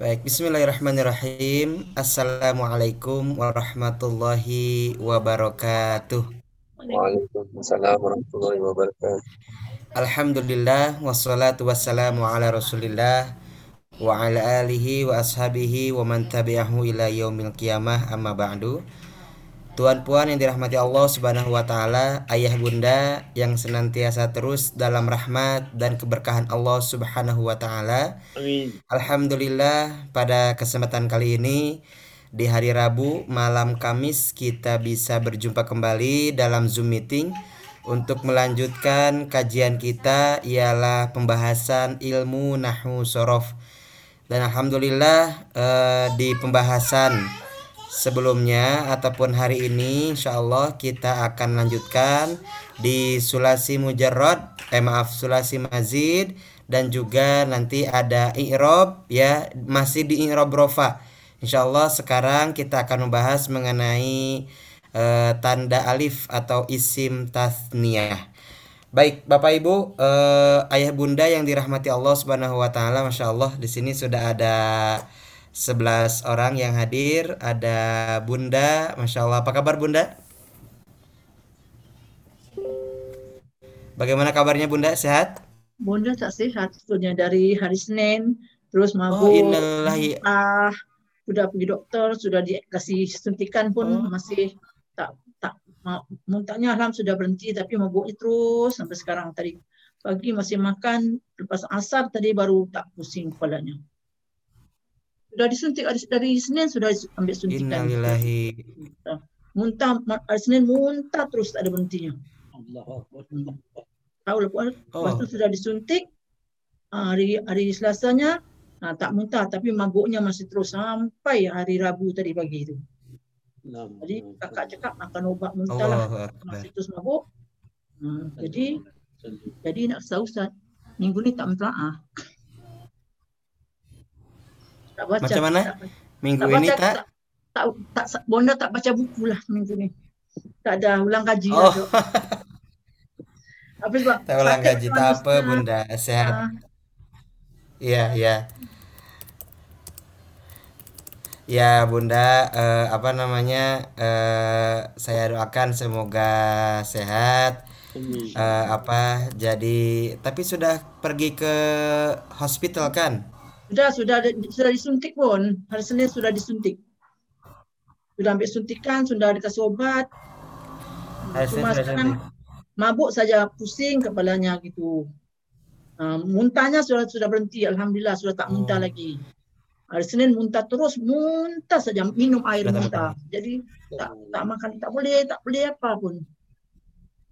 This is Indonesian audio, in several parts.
Baik, bismillahirrahmanirrahim. Assalamualaikum warahmatullahi wabarakatuh. Waalaikumsalam warahmatullahi wabarakatuh. Alhamdulillah wassalatu wassalamu ala Rasulillah wa ala alihi wa ashabihi wa man tabi'ahu ila yaumil qiyamah amma ba'du. Tuan puan yang dirahmati Allah Subhanahu wa taala, ayah bunda yang senantiasa terus dalam rahmat dan keberkahan Allah Subhanahu wa taala. Alhamdulillah pada kesempatan kali ini di hari Rabu malam Kamis kita bisa berjumpa kembali dalam Zoom meeting untuk melanjutkan kajian kita ialah pembahasan ilmu nahu sorof dan alhamdulillah eh, di pembahasan sebelumnya ataupun hari ini insya Allah kita akan lanjutkan di sulasi mujarrad eh maaf sulasi mazid dan juga nanti ada i'rob ya masih di i'rob rofa. Insya Allah sekarang kita akan membahas mengenai eh, tanda alif atau isim tasniyah. Baik, Bapak Ibu, eh, ayah bunda yang dirahmati Allah Subhanahu wa taala, Masya Allah di sini sudah ada 11 orang yang hadir. Ada Bunda, Masya Allah. Apa kabar Bunda? Bagaimana kabarnya Bunda? Sehat? Bunda tak sehat sebetulnya dari hari Senin terus Oh, mabuk innalillahi. ah sudah pergi dokter sudah dikasih suntikan pun Oh. masih tak tak muntahnya alham sudah berhenti tapi mabuknya terus sampai sekarang tadi pagi masih makan lepas asar tadi baru tak pusing kepalanya sudah disuntik dari, Senin sudah ambil suntikan Innalillahi. muntah hari Senin muntah terus tak ada berhentinya Allah tahu lepas, lepas Oh, tu sudah disuntik ah, hari hari Selasanya ah, tak muntah tapi mabuknya masih terus sampai hari Rabu tadi pagi itu. Jadi kakak cakap makan ubat muntah lah Akbar. masih terus mabuk. Hmm, jadi jadi nak tahu Ustaz, minggu ni tak mentelaah. Tak baca. Macam mana? Tak, Minggu tak ini baca, tak? tak, tak, tak, Bonda tak baca buku lah minggu ni. Tak ada ulang kaji Oh, lah. Apa sebab tak ulang tuan tak apa. Bunda. Sehat. Iya, iya. Ya Bunda, eh, apa namanya? eh, saya doakan semoga sehat. Eh, apa jadi tapi sudah pergi ke hospital kan? Sudah, sudah, sudah disuntik pun. Hari Senin sudah disuntik. Sudah ambil suntikan, sudah dikasih obat. Hari Cuma sekarang mabuk saja, pusing kepalanya gitu. Ah, muntahnya sudah sudah berhenti, alhamdulillah sudah tak muntah Oh. lagi. Hari Senin muntah terus, muntah saja, minum air tak muntah. Jadi tak tak makan, tak boleh, tak boleh apa pun.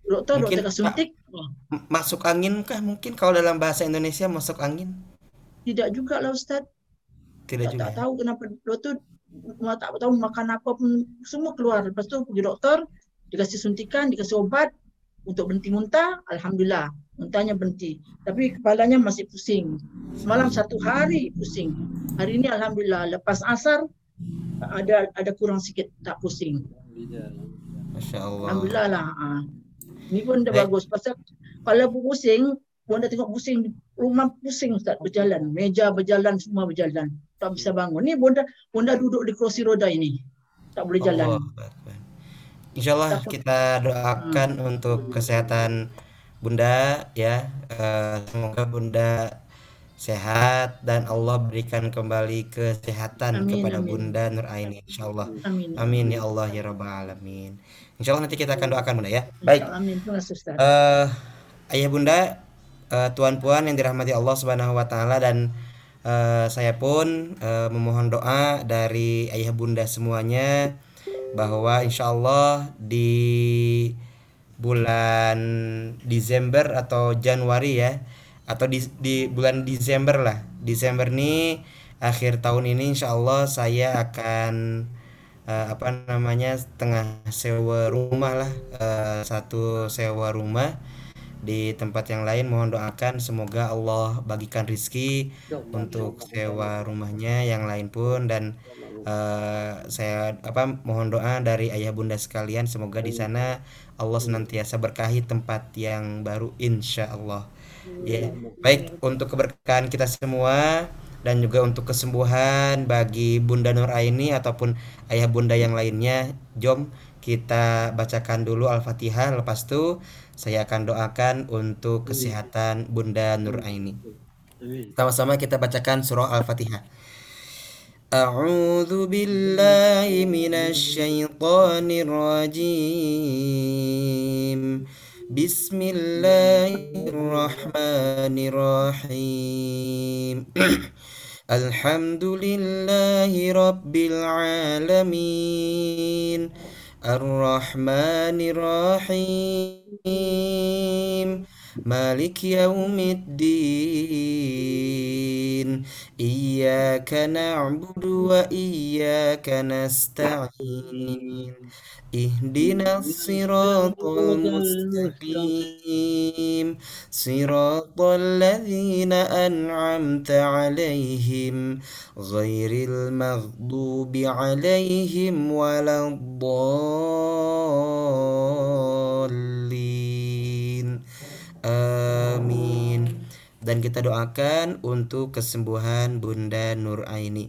Dokter, Mungkin dokter suntik, masuk angin kah mungkin kalau dalam bahasa Indonesia masuk angin? Tidak juga lah Ustaz. Tidak tak, juga. tak tahu kenapa. Dokter ma- tak tahu makan apa pun semua keluar. Lepas tu pergi doktor dikasih suntikan dikasih obat untuk berhenti muntah alhamdulillah. Muntahnya berhenti. Tapi kepalanya masih pusing. Semalam satu hari pusing. Hari ini alhamdulillah lepas asar ada ada kurang sikit tak pusing. Allah. alhamdulillah lah ah. ni pun dah Baik. bagus. Pasal kalau pusing pun dah tengok pusing rumah pusing Ustaz berjalan meja berjalan semua berjalan tak bisa bangun ni bonda bonda duduk di kursi roda ini tak boleh jalan Allah Akbar. Insya Allah Takut. kita doakan untuk kesehatan Bunda ya. Eh, semoga Bunda sehat dan Allah berikan kembali kesehatan Amin, kepada amin. Bunda Nur Aini insya Allah. amin Amin ya Allah ya Rabbal Alamin. Insya Allah nanti kita akan doakan Bunda ya. Baik. amin eh ayah bunda, eh, tuan puan yang dirahmati Allah Subhanahu wa taala dan eh, saya pun eh, memohon doa dari ayah bunda semuanya bahwa insya Allah di bulan Desember atau Januari ya atau di, di bulan Desember lah Desember nih akhir tahun ini insya Allah saya akan eh, apa namanya tengah sewa rumah lah eh, satu sewa rumah di tempat yang lain mohon doakan semoga Allah bagikan rizki untuk sewa rumahnya yang lain pun dan eh, saya apa mohon doa dari ayah bunda sekalian semoga di sana Allah senantiasa berkahi tempat yang baru insya Allah. Ya. Baik untuk keberkahan kita semua dan juga untuk kesembuhan bagi Bunda Nur Aini ataupun ayah bunda yang lainnya. Jom kita bacakan dulu Al-Fatihah lepas itu saya akan doakan untuk kesehatan Bunda Nur Aini. Sama-sama kita bacakan surah Al-Fatihah. أعوذ بالله من الشيطان الرجيم بسم الله الرحمن الرحيم الحمد لله رب العالمين الرحمن الرحيم. مالك يوم الدين. إياك نعبد وإياك نستعين. اهدنا الصراط المستقيم صراط الذين أنعمت عليهم غير المغضوب عليهم ولا الضالين Amin. Dan kita doakan untuk kesembuhan Bunda Nur Aini.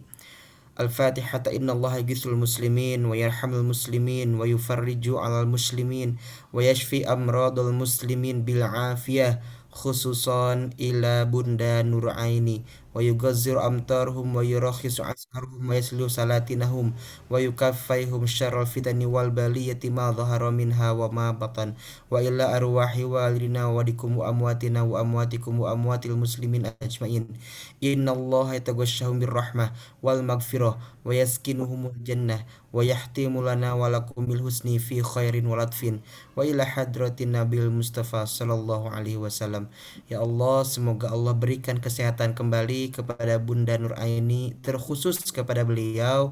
الفاتحة إن الله يجث المسلمين ويرحم المسلمين ويفرج على المسلمين ويشفي أمراض المسلمين بالعافية خصوصا إلى بندى نور عيني. Ila Bunda Nur Aini wa yugazzir amtarhum wa yurakhisu asharhum wa yaslu salatinahum wa yukaffayhum syarral fitani wal baliyati ma dhahara minha wa ma batan wa illa arwahi walidina wa dikum wa yahtimu lana wa lakum bil husni fi khairin wa latfin wa ila hadratin ya Allah semoga Allah berikan kesehatan kembali kepada Bunda Nur Aini terkhusus kepada beliau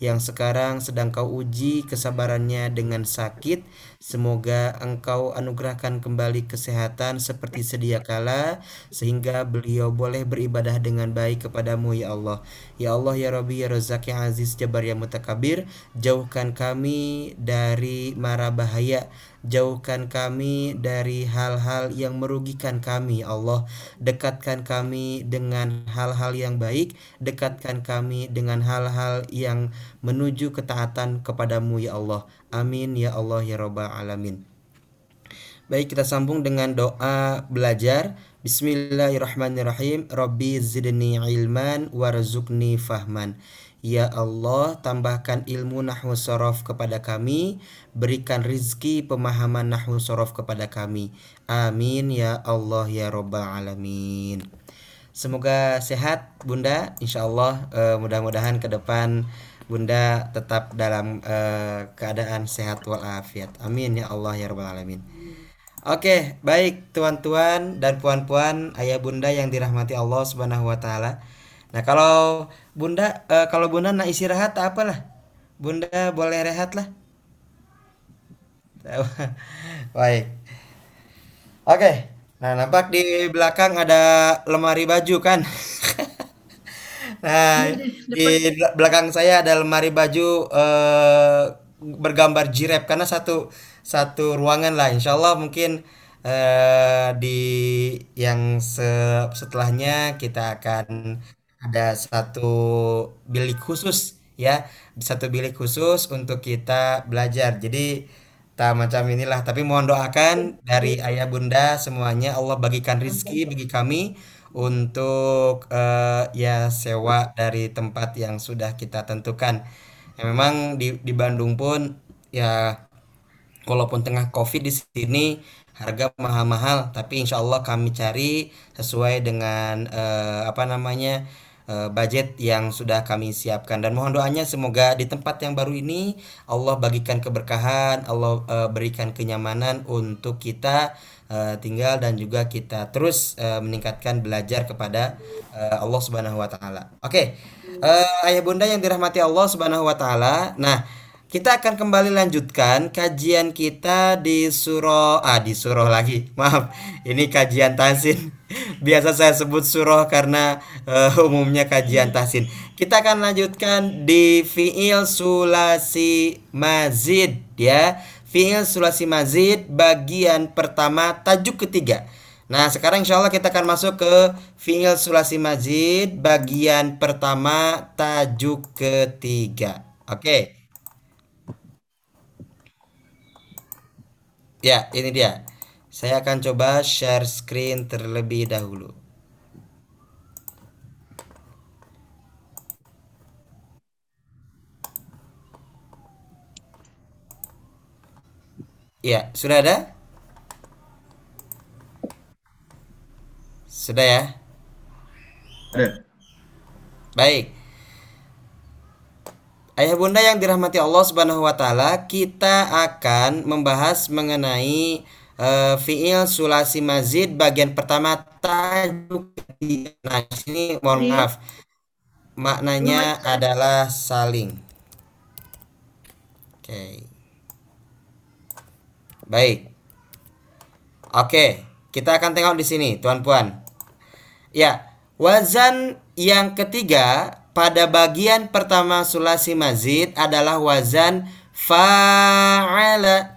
yang sekarang sedang kau uji kesabarannya dengan sakit. Semoga engkau anugerahkan kembali kesehatan seperti sedia kala sehingga beliau boleh beribadah dengan baik kepadamu ya Allah. Ya Allah ya Rabbi ya Razak ya Aziz Jabar ya Mutakabir, jauhkan kami dari mara bahaya Jauhkan kami dari hal-hal yang merugikan kami, Allah. Dekatkan kami dengan hal-hal yang baik, dekatkan kami dengan hal-hal yang menuju ketaatan kepadamu, ya Allah. Amin, ya Allah, ya Rabbal Alamin. Baik, kita sambung dengan doa belajar. Bismillahirrahmanirrahim. Rabbi zidni ilman warzuqni fahman. Ya Allah, tambahkan ilmu nahwu sorof kepada kami, berikan rizki pemahaman nahwu sorof kepada kami. Amin ya Allah ya Robbal Alamin. Semoga sehat Bunda, insya Allah uh, mudah-mudahan ke depan Bunda tetap dalam uh, keadaan sehat walafiat. Amin ya Allah ya Robbal Alamin. Oke, baik tuan-tuan dan puan-puan, ayah bunda yang dirahmati Allah Subhanahu wa taala. Nah, kalau Bunda uh, kalau Bunda nak istirahat apalah. Bunda boleh rehat lah. Baik. Oke. Nah, nampak di belakang ada lemari baju kan? nah, di belakang saya ada lemari baju uh, bergambar jirep karena satu satu ruangan lah. Insya Allah mungkin uh, di yang se setelahnya kita akan ada satu bilik khusus ya. Satu bilik khusus untuk kita belajar. Jadi tak macam inilah. Tapi mohon doakan dari ayah bunda semuanya Allah bagikan rizki bagi kami untuk uh, ya sewa dari tempat yang sudah kita tentukan. Ya, memang di, di Bandung pun ya walaupun tengah covid di sini harga mahal-mahal. Tapi insya Allah kami cari sesuai dengan uh, apa namanya budget yang sudah kami siapkan dan mohon doanya semoga di tempat yang baru ini Allah bagikan keberkahan, Allah uh, berikan kenyamanan untuk kita uh, tinggal dan juga kita terus uh, meningkatkan belajar kepada uh, Allah Subhanahu wa taala. Oke. Okay. Uh, ayah bunda yang dirahmati Allah Subhanahu wa taala. Nah, kita akan kembali lanjutkan kajian kita di surah ah di surah lagi. Maaf, ini kajian tasin. Biasa saya sebut surah karena uh, umumnya kajian tasin. Kita akan lanjutkan di fiil sulasi mazid ya. Fiil sulasi mazid bagian pertama tajuk ketiga. Nah, sekarang insya Allah kita akan masuk ke fi'il sulasi mazid bagian pertama tajuk ketiga. Oke. Ya, ini dia. Saya akan coba share screen terlebih dahulu. Ya, sudah ada? Sudah ya? Ada. Baik. Ayah bunda yang dirahmati Allah Subhanahu wa taala, kita akan membahas mengenai uh, fiil sulasi mazid bagian pertama tajuk Nah, di sini mohon Iya. maaf. Maknanya adalah saling. Oke. Baik. Oke, kita akan tengok di sini, tuan puan. Ya, wazan yang ketiga pada bagian pertama sulasi mazid adalah wazan fa'ala.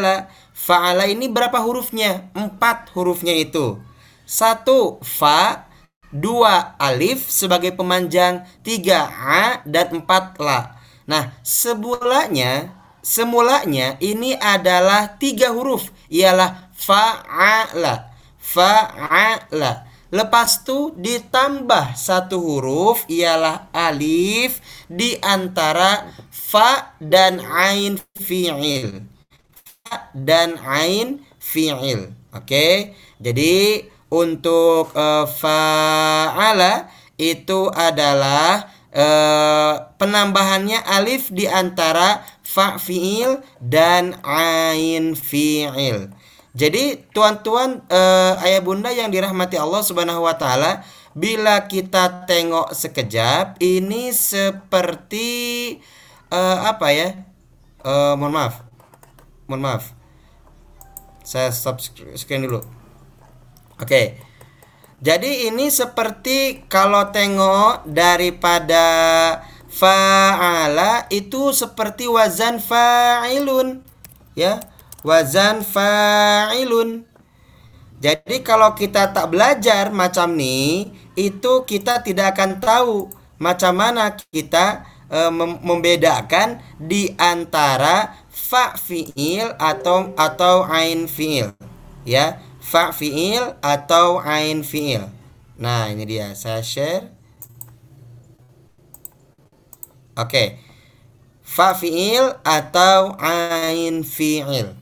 Fa'ala. Fa'ala ini berapa hurufnya? Empat hurufnya itu. Satu fa, dua alif sebagai pemanjang, tiga a dan empat la. Nah, semulanya semulanya ini adalah tiga huruf ialah fa'ala fa'ala lepas itu ditambah satu huruf ialah alif di antara fa dan ain fi'il dan ain fi'il oke jadi untuk eh, fa'ala itu adalah eh, penambahannya alif di antara fa fi'il dan ain fi'il. Jadi tuan-tuan eh, ayah bunda yang dirahmati Allah Subhanahu wa taala, bila kita tengok sekejap ini seperti eh, apa ya? Eh, mohon maaf. Mohon maaf. Saya sk- screen dulu. Oke. Jadi ini seperti kalau tengok daripada fa'ala itu seperti wazan fa'ilun ya. Wazan fa'ilun. Jadi kalau kita tak belajar macam ni, itu kita tidak akan tahu macam mana kita mem- membedakan di antara fa fiil atau atau ain fiil. Ya, fa fiil atau ain fiil. Nah, ini dia. Saya share. Oke. Fa fiil atau ain fiil.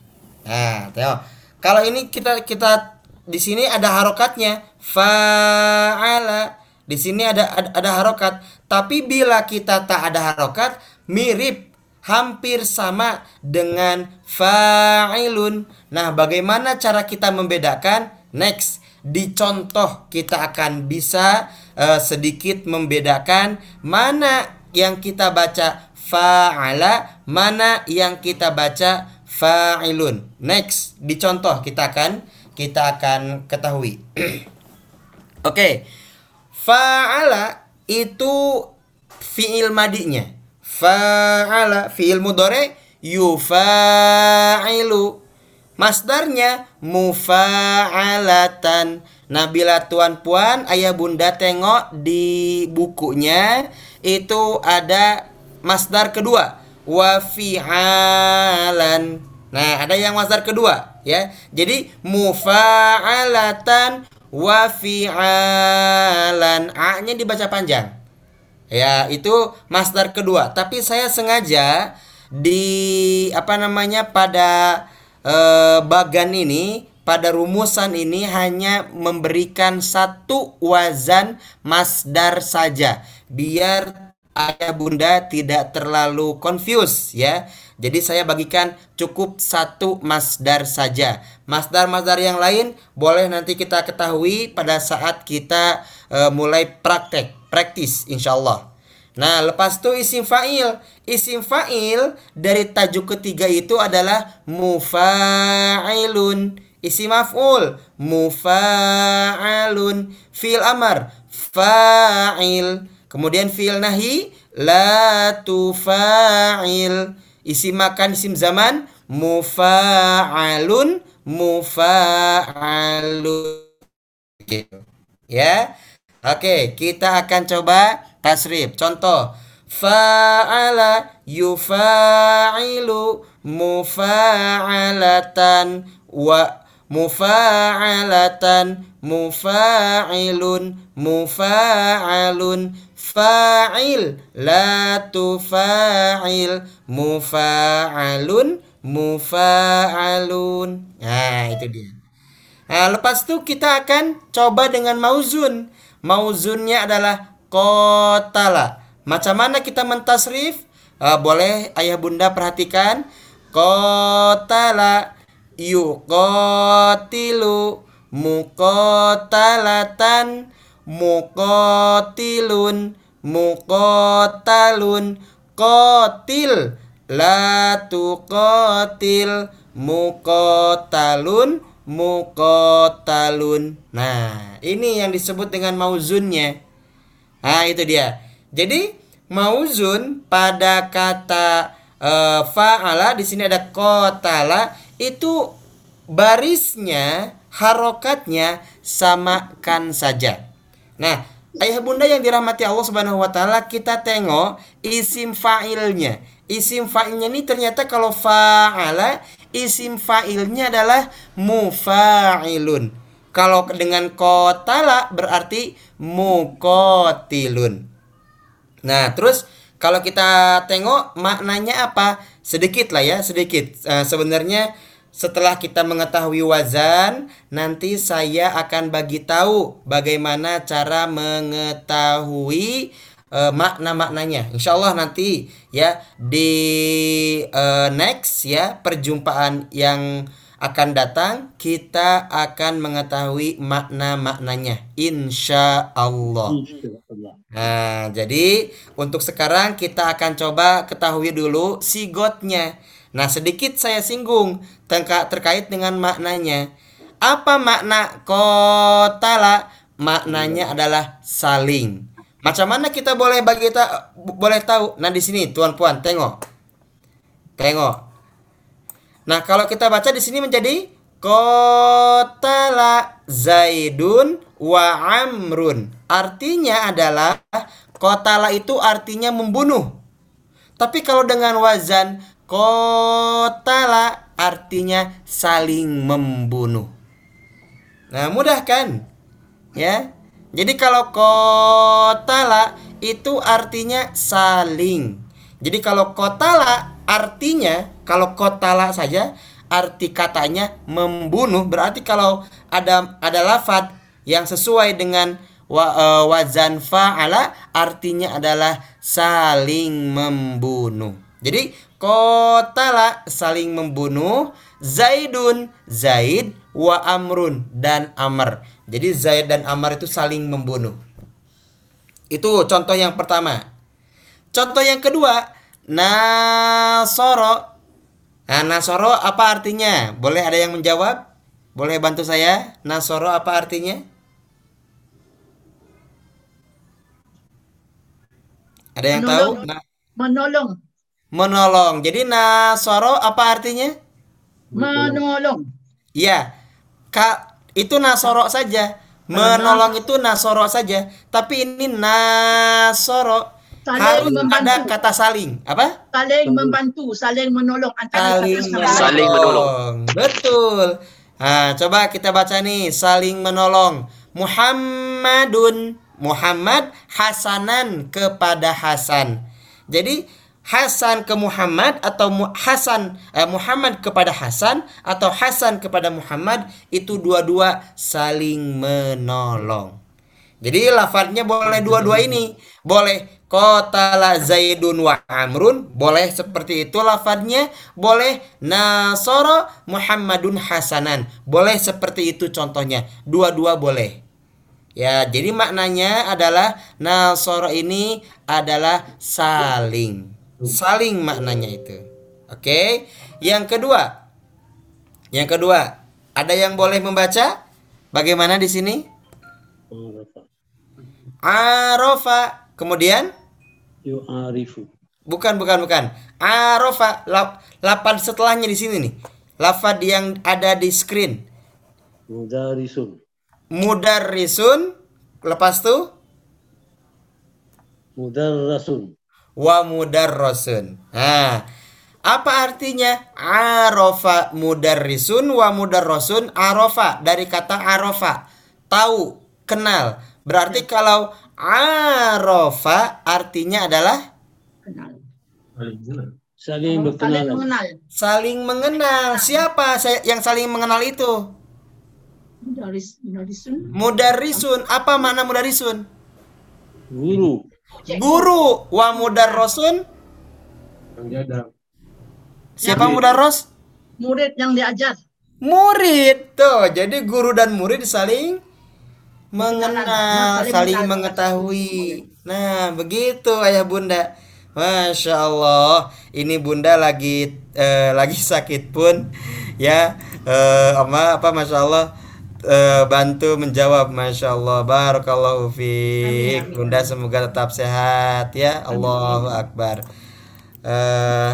Nah, tengok. Kalau ini kita kita di sini ada harokatnya fa'ala. Di sini ada, ada ada harokat. Tapi bila kita tak ada harokat, mirip hampir sama dengan fa'ilun. Nah, bagaimana cara kita membedakan? Next, di contoh kita akan bisa eh, sedikit membedakan mana yang kita baca fa'ala, mana yang kita baca fa'ilun. Next, di contoh kita akan kita akan ketahui. Oke. Fa'ala itu fiil madinya. Fa'ala fiil mudhari yufa'ilu. Masdarnya mufa'alatan. Nah, bila tuan puan, ayah bunda tengok di bukunya itu ada masdar kedua wa fi'alan. Nah, ada yang masdar kedua ya. Jadi mufa'alatan wa fi'alan. A-nya dibaca panjang. Ya, itu masdar kedua. Tapi saya sengaja di apa namanya pada eh, bagan ini pada rumusan ini hanya memberikan satu wazan masdar saja biar ayah bunda tidak terlalu confuse ya. Jadi saya bagikan cukup satu masdar saja. Masdar-masdar yang lain boleh nanti kita ketahui pada saat kita eh, mulai praktek, praktis insyaallah. Nah, lepas itu isim fa'il. Isim fa'il dari tajuk ketiga itu adalah mufa'ilun. Isim maf'ul mufa'alun. Fi'il amar fa'il. Kemudian fi'il nahi la tufa'il. Isim makan isim zaman mufa'alun mufa'alun. Gitu. Ya. Oke, kita akan coba tasrif. Contoh, fa'ala yufa'ilu mufa'alatan wa mufa'alatan mufa'ilun mufa'alun fa'il. La tufa'il mufa'alun mufa'alun. Nah itu dia. Nah lepas itu kita akan coba dengan mauzun mauzunnya adalah kotala macam mana kita mentasrif? Ah, boleh ayah bunda perhatikan. Kotala yuqatilu muqatalatan muqatilun muqatalun. Qatil la tuqatil muqatalun muqatalun nah ini yang disebut dengan mauzunnya nah itu dia jadi mauzun pada kata eh, fa'ala di sini ada kotala itu barisnya harokatnya samakan saja. Nah, ayah bunda yang dirahmati Allah Subhanahu wa taala, kita tengok isim fa'ilnya. Isim fa'ilnya ini ternyata kalau fa'ala isim fa'ilnya adalah mufa'ilun. Kalau dengan kotala berarti mukotilun. Nah, terus kalau kita tengok maknanya apa? Sedikit lah ya, sedikit. Eh, sebenarnya setelah kita mengetahui wazan, nanti saya akan bagi tahu bagaimana cara mengetahui eh, makna-maknanya. Insya Allah nanti ya di eh, next ya perjumpaan yang akan datang kita akan mengetahui makna-maknanya. Insya Allah. Insyaallah. Nah, jadi untuk sekarang kita akan coba ketahui dulu sigotnya. Nah, sedikit saya singgung terkait dengan maknanya. Apa makna kotala? Maknanya adalah saling. Macam mana kita boleh bagi ta- boleh tahu? Nah, di sini tuan puan tengok. Tengok. Nah, kalau kita baca di sini menjadi kotala Zaidun wa Amrun. Artinya adalah kotala itu artinya membunuh. Tapi kalau dengan wazan kotala artinya saling membunuh. Nah, mudah kan? Ya. Jadi kalau kotala itu artinya saling. Jadi kalau kotala artinya kalau kotala saja arti katanya membunuh berarti kalau ada ada lafadz yang sesuai dengan wa, eh, wazan fa'ala artinya adalah saling membunuh. Jadi kotala saling membunuh Zaidun Zaid wa Amrun dan Amr. Jadi Zaid dan Amr itu saling membunuh. Itu contoh yang pertama. Contoh yang kedua, Nasoro. Nah, Nasoro apa artinya? Boleh ada yang menjawab? Boleh bantu saya? Nasoro apa artinya? Ada yang tahu? Menolong. Nah, Menolong. menolong. Jadi Nasoro apa artinya? Menolong. Iya. Kak, itu Nasoro saja. Menolong itu Nasoro saja. Tapi ini Nasoro Saling harus membantu. ada kata saling. Apa? Saling membantu, saling menolong antara saling satu sama menolong. lain. Saling menolong. Betul. Nah, coba kita baca nih saling menolong. Muhammadun Muhammad Hasanan kepada Hasan. Jadi Hasan ke Muhammad atau Hasan eh, Muhammad kepada Hasan atau Hasan kepada Muhammad itu dua-dua saling menolong. Jadi lafadznya boleh dua-dua ini. Boleh kotala Zaidun wa Amrun. Boleh seperti itu lafadznya. Boleh Nasoro Muhammadun Hasanan. Boleh seperti itu contohnya. Dua-dua boleh. Ya, jadi maknanya adalah Nasoro ini adalah saling. Saling maknanya itu. Oke. Yang kedua. Yang kedua, ada yang boleh membaca? Bagaimana di sini? Arofa. Kemudian Yu'arifu. bukan bukan bukan. Arofa lap, lapan setelahnya di sini nih. Lafad yang ada di screen. Mudarisun. Mudarrisun. Lepas tuh Mudarrasun. Wa mudarrosun. Nah, apa artinya? Arofa mudarrisun wa mudarrosun arofa dari kata arofa. Tahu kenal. Berarti kalau arofa artinya adalah? Kenal. Saling Saling berkenalan. mengenal. saling mengenal. Siapa yang saling mengenal itu? Mudaris, mudarisun. mudarrisun. Apa makna mudarrisun? Guru. Guru wa mudarrosun siapa mudarros Murid yang diajar. murid tuh. Jadi guru dan murid saling mengenal Saling saling mengetahui. Nah begitu ayah bunda. Masya allah ini bunda lagi eh, lagi sakit pun ya. Eh, ama apa masya allah eh, bantu menjawab masya allah. Barakallahu fiik. Bunda semoga tetap sehat ya. Allahu akbar. Eh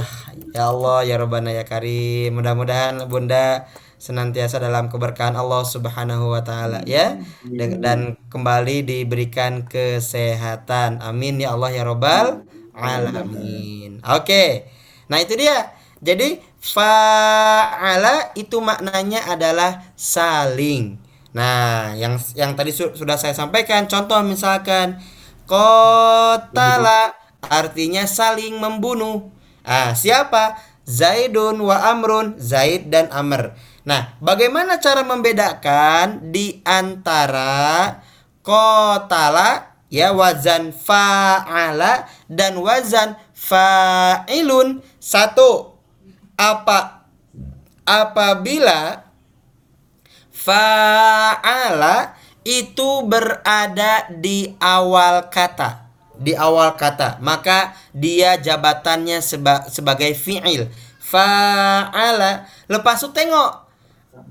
ya Allah ya Rabbana ya Karim. Mudah-mudahan bunda senantiasa dalam keberkahan Allah Subhanahu wa taala ya. dan, dan kembali diberikan kesehatan. Amin ya Allah ya Rabbal alamin. Oke. Nah itu dia. Jadi fa'ala itu maknanya adalah saling. Nah yang yang tadi su- sudah saya sampaikan contoh misalkan kotala artinya saling membunuh. Ah siapa? Zaidun wa Amrun Zaid dan Amr. Nah bagaimana cara membedakan di antara kotala ya wazan fa'ala dan wazan fa'ilun? Satu apa apabila fa'ala itu berada di awal kata di awal kata maka dia jabatannya seba- sebagai fi'il. Fa'ala lepas itu tengok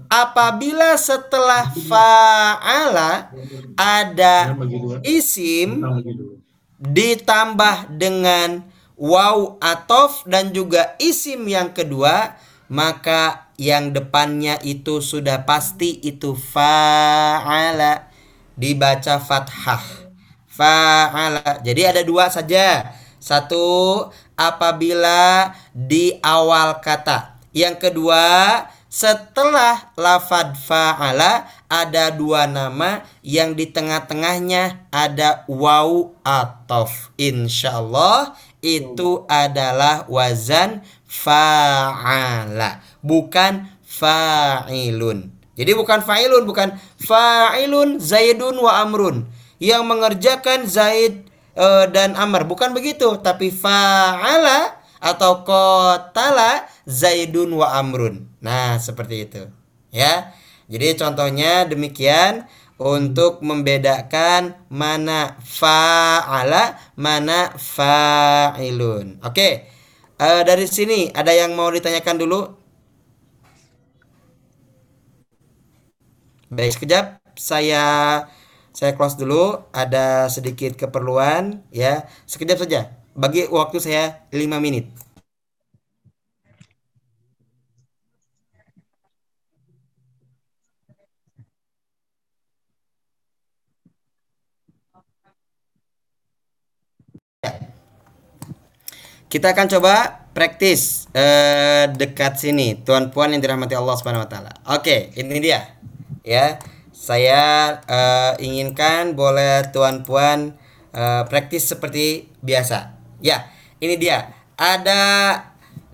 apabila setelah fa'ala ada isim ditambah dengan waw atof dan juga isim yang kedua maka yang depannya itu sudah pasti itu fa'ala dibaca fathah. Fa'ala. Jadi ada dua saja. Satu apabila di awal kata. Yang kedua setelah lafad fa'ala ada dua nama yang di tengah-tengahnya ada waw atof. Insyaallah itu adalah wazan fa'ala, bukan fa'ilun. Jadi bukan fa'ilun, bukan fa'ilun Zaidun wa Amrun yang mengerjakan Zaid eh, dan Amr, bukan begitu, tapi fa'ala atau kotala Zaidun wa Amrun. Nah, seperti itu. Ya. Jadi contohnya demikian untuk membedakan mana fa'ala, mana fa'ilun. Oke. Eh, dari sini ada yang mau ditanyakan dulu? Baik, sekejap saya saya close dulu, ada sedikit keperluan ya. Sekejap saja. Bagi waktu saya 5 menit. Kita akan coba praktis eh, dekat sini, tuan puan yang dirahmati Allah Subhanahu wa taala. Oke, ini dia. Ya. Saya eh, inginkan boleh tuan puan eh, praktis seperti biasa. Ya, ini dia. Ada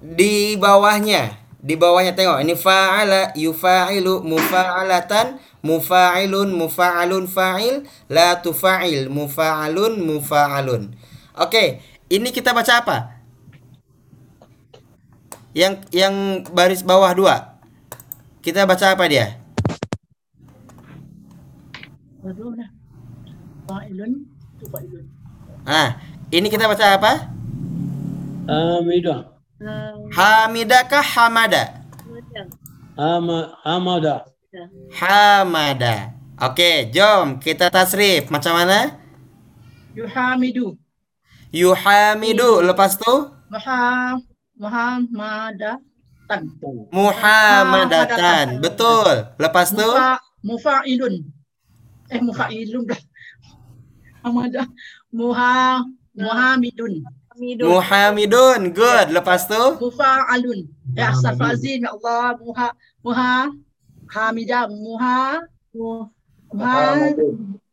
di bawahnya. Di bawahnya tengok ini fa'ala yufa'ilu mufa'alatan mufa'ilun mufa'alun fa'il la tufa'il mufa'alun mufa'alun. Oke, ini kita baca apa? Yang yang baris bawah dua. Kita baca apa dia? Baru dah. Fa'ilun, tu fa'ilun. Ah, ini kita baca apa? Hamidah. Hamidakah hamada? Hama, hamada. Hamada. Oke, jom kita tasrif. Macam mana? Yuhamidu. Yuhamidu. Lepas tu? Maha, Muhammada. Tan. Muhammadatan. Betul. Lepas tu Mufa, mufa'ilun. Eh mufa'ilun dah. Amadah. Muha Muhamidun. Hamidun. Muhammadun. Good. Lepas tu Mufa'alun. Ya Astaghfirullahaladzim ya Allah. Muha Muha Hamidah Muha Mu- Muha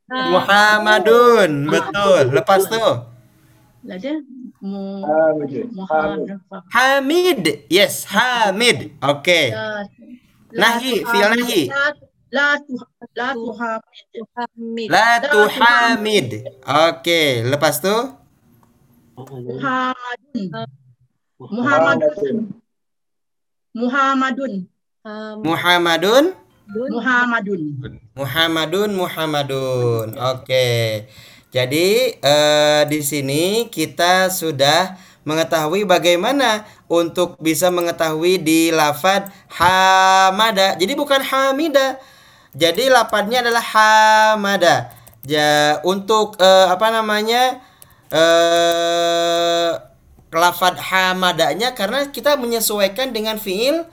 Ha- Muhammadun. Betul. Lepas tu lah dia Mu Hamid. Muhammad Hamid. Yes, Hamid. Oke. Nahi, fi'il nahi. La tu la hamid. Hamid. La tuhamid. Oke, lepas tu Muhammadun. Muhammadun. Muhammadun. Ham- Muhammadun. Dun. Muhammadun. Muhammadun Muhammadun. Oke. Jadi eh, di sini kita sudah mengetahui bagaimana untuk bisa mengetahui di lafad hamada. Jadi bukan hamida. Jadi lafadnya adalah hamada. Ja, untuk eh, apa namanya? eh lafad hamadanya karena kita menyesuaikan dengan fiil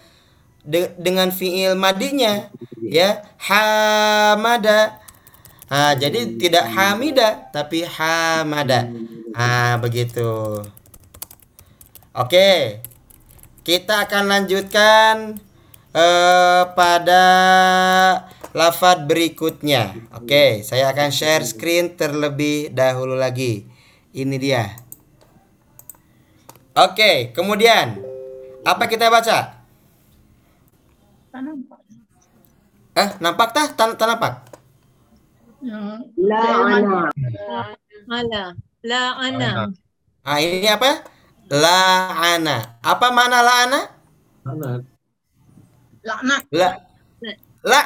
de- dengan fiil madinya ya hamada ah jadi tidak hamida tapi hamada. Ah begitu. Oke kita akan lanjutkan eh, pada lafad berikutnya. Oke saya akan share screen terlebih dahulu lagi. Ini dia. Oke kemudian apa kita baca? Tak nampak. Eh, nampak tah? Tan, tan Yang La'ana. Ala. La ana. Ah, ini apa? La'ana. Apa mana la'ana? Anak. laknat, La la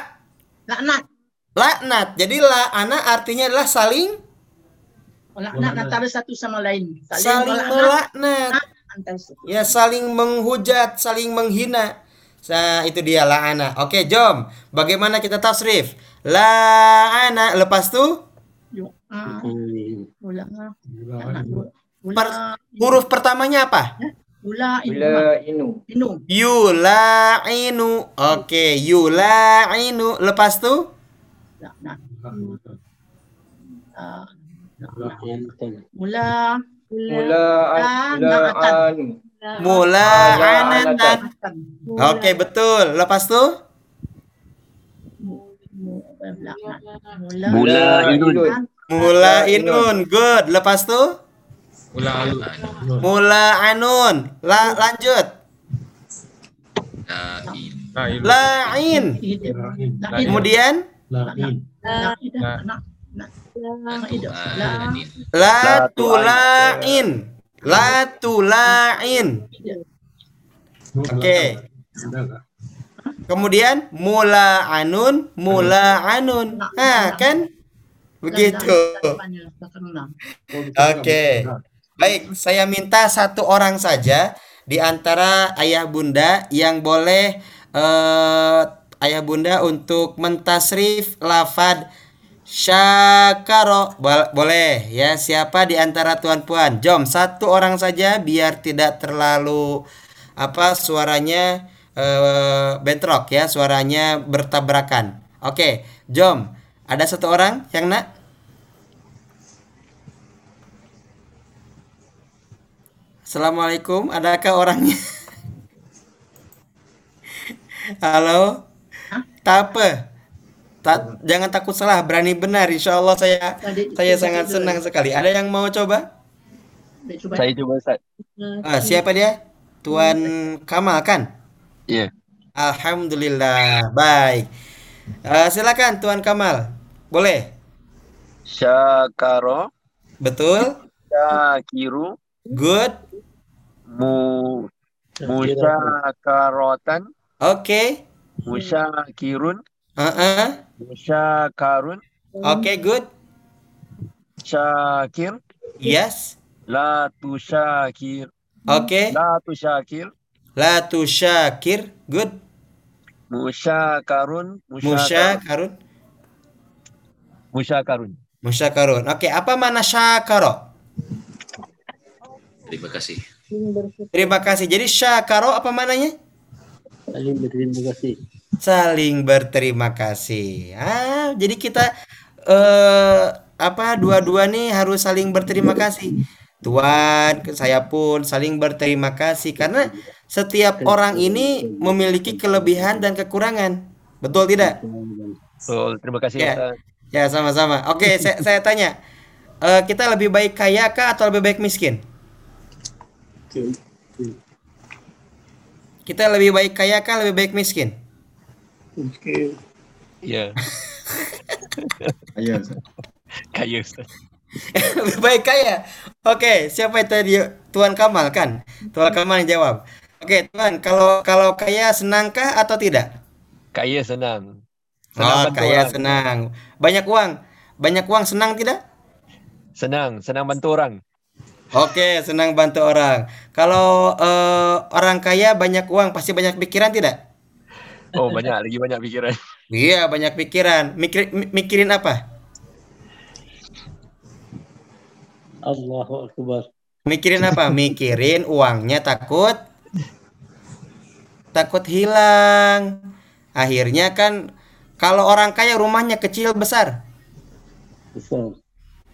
laknat. laknat. Jadi la'ana artinya adalah saling Laknat antara satu sama lain. saling melaknat melaknat. Ya, saling menghujat, saling menghina. Nah, itu dia la'ana. Oke, jom. Bagaimana kita tasrif? La'ana. Lepas tu. Ah, Hmm. ulang ah. Ula- Ula, huruf pertamanya apa? ula, Bila inu. inu. Inu. Yula'inu. Oke, yula'inu. Lepas tu Laknat. Ah, La'antan. Ula, Ula. Mula mula na'atan. anu. La- mula'anatan. laknat. Mula. Oke, betul. Lepas tu mu- eh, laknat. Mula. Mula inun. mula'inun. Good. Lepas tu mula'anun. La lanjut. La'in. Hidup. La'in. Laknat. Kemudian La'in. La La-. La la tula'in. La tula'in. Oke. Ada nggak? Kemudian mula'anun, mula'anun. Nah, kan? Begitu. Oke. Baik, saya minta satu orang saja di antara ayah bunda yang boleh eh, ayah bunda untuk mentasrif lafad syakaro Bol- boleh ya siapa di antara tuan puan jom satu orang saja biar tidak terlalu apa suaranya eh, bentrok ya suaranya bertabrakan oke jom ada satu orang yang nak Assalamualaikum, adakah orangnya? Halo? Tak apa. Tak, jangan takut salah, berani benar. Insya Allah saya Tadi- saya sangat senang sekali. Ada yang mau coba? Coba. Saya cuba Ustaz. Ah, siapa dia? Tuan Kamal kan? Ya. Alhamdulillah. Baik. Ah, silakan Tuan Kamal. Boleh? Syakaro. Betul? Syakiru. Good. Mu musyakaratan. Oke. Musyakirun. Ah, Musyakarun. Oke, good. Syakir. Yes. La tusyakir. Oke. La tusyakir. La tusyakir. Good. Musyakarun. Musyakarun. Musyakarun. Musyakarun. Oke, apa mana syakaro? Terima kasih. Terima kasih. Jadi syakaro apa mananya? Saling berterima kasih. saling berterima kasih. Ah, jadi kita eh apa dua-dua nih harus saling berterima kasih. Tuan, saya pun saling berterima kasih karena setiap orang ini memiliki kelebihan dan kekurangan. Betul tidak? Betul. Terima kasih Ya. Ustaz. Ya, sama-sama. Oke, saya, saya tanya. Eh, kita lebih baik kaya kah atau lebih baik miskin? Kita lebih baik kaya kah lebih baik miskin? Ya. Ayo, Ustaz. Kaya Ustaz. lebih baik kaya. Oke, siapa itu tadi? Tuan Kamal kan? Tuan Kamal yang jawab. Oke, Tuan, kalau kalau kaya senangkah atau tidak? Kaya senang. Oh, bantu kaya orang. senang. Banyak uang. Banyak uang senang tidak? Senang, senang bantu orang. Oke, senang bantu orang. Kalau eh, orang kaya banyak uang, pasti banyak pikiran tidak? Oh, banyak lagi banyak pikiran. Iya, banyak pikiran. Mikir, mi- mikirin apa? Allahu Akbar. Mikirin apa? Mikirin uangnya takut takut hilang. Akhirnya kan kalau orang kaya rumahnya kecil besar. Besar.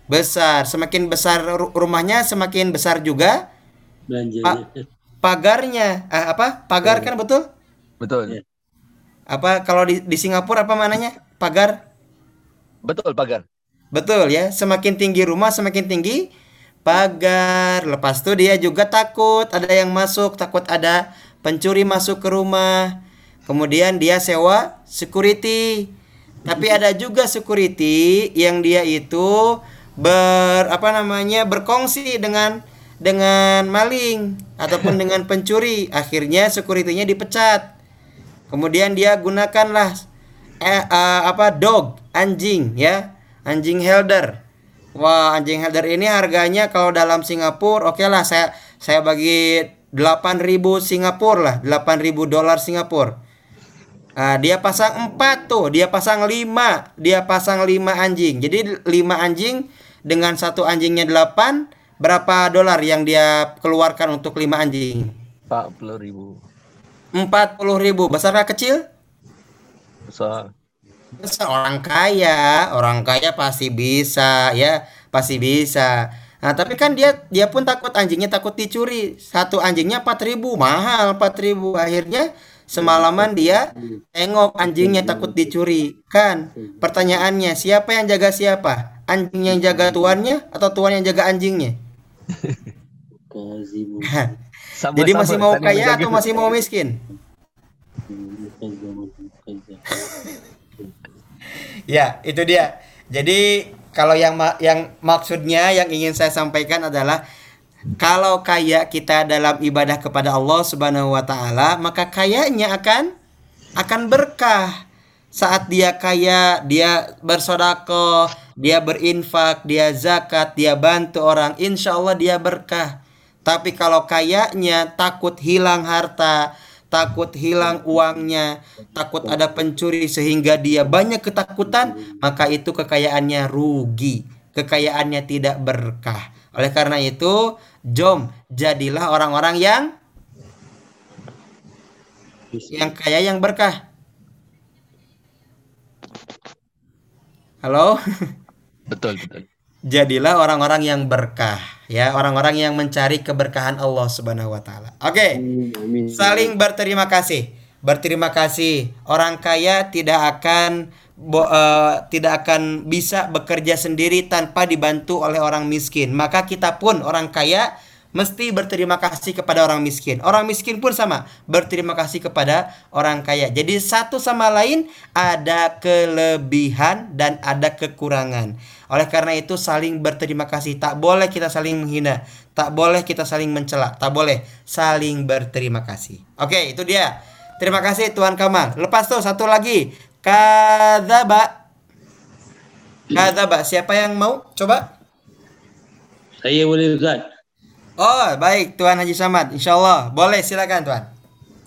Besar, semakin besar ru- rumahnya semakin besar juga Belanjanya. pagarnya. Ah, apa? Pagar kan betul? Betul. Apa kalau di, di Singapura apa mananya? Pagar. Betul pagar. Betul ya, semakin tinggi rumah semakin tinggi pagar. Lepas itu dia juga takut ada yang masuk, takut ada pencuri masuk ke rumah. Kemudian dia sewa security. Tapi ada juga security yang dia itu ber apa namanya berkongsi dengan dengan maling ataupun dengan pencuri. Akhirnya securitynya dipecat. Kemudian dia gunakanlah eh, eh, apa dog anjing ya anjing helder wah anjing helder ini harganya kalau dalam Singapura oke lah saya saya bagi 8000 Singapura lah 8000 dolar Singapura Ah, dia pasang empat tuh dia pasang lima dia pasang lima anjing jadi lima anjing dengan satu anjingnya delapan berapa dolar yang dia keluarkan untuk lima anjing 40 ribu. empat puluh ribu besar kah kecil Besar. Besar orang kaya, orang kaya pasti bisa ya, pasti bisa. Nah, tapi kan dia dia pun takut anjingnya takut dicuri. Satu anjingnya 4000, mahal 4000. Akhirnya semalaman dia tengok anjingnya takut dicuri. Kan? Pertanyaannya, siapa yang jaga siapa? Anjing yang jaga tuannya atau tuan yang jaga anjingnya? Sama, Jadi sama, masih mau kaya atau masih mau miskin? Ya, itu dia. Jadi kalau yang ma- yang maksudnya yang ingin saya sampaikan adalah kalau kaya kita dalam ibadah kepada Allah Subhanahu wa taala, maka kayanya akan akan berkah. Saat dia kaya, dia bersodakoh, dia berinfak, dia zakat, dia bantu orang, insya Allah dia berkah. Tapi kalau kayanya takut hilang harta, takut hilang uangnya, takut ada pencuri sehingga dia banyak ketakutan, maka itu kekayaannya rugi, kekayaannya tidak berkah. Oleh karena itu, jom jadilah orang-orang yang yang kaya yang berkah. Halo? Betul, betul. Jadilah orang-orang yang berkah, ya, orang-orang yang mencari keberkahan Allah Subhanahu wa taala. Oke. Amin. Saling berterima kasih. Berterima kasih. Orang kaya tidak akan bo- eh, tidak akan bisa bekerja sendiri tanpa dibantu oleh orang miskin. Maka kita pun orang kaya mesti berterima kasih kepada orang miskin. Orang miskin pun sama, berterima kasih kepada orang kaya. Jadi satu sama lain ada kelebihan dan ada kekurangan. Oleh karena itu saling berterima kasih. Tak boleh kita saling menghina, tak boleh kita saling mencela, tak boleh saling berterima kasih. Oke, itu dia. Terima kasih Tuan Kamal. Lepas tuh satu lagi. Kadzaba. Kadzaba. Siapa yang mau? Coba. Saya boleh Ustaz. Oh, baik Tuan Haji Samad. Insyaallah. Boleh silakan Tuan.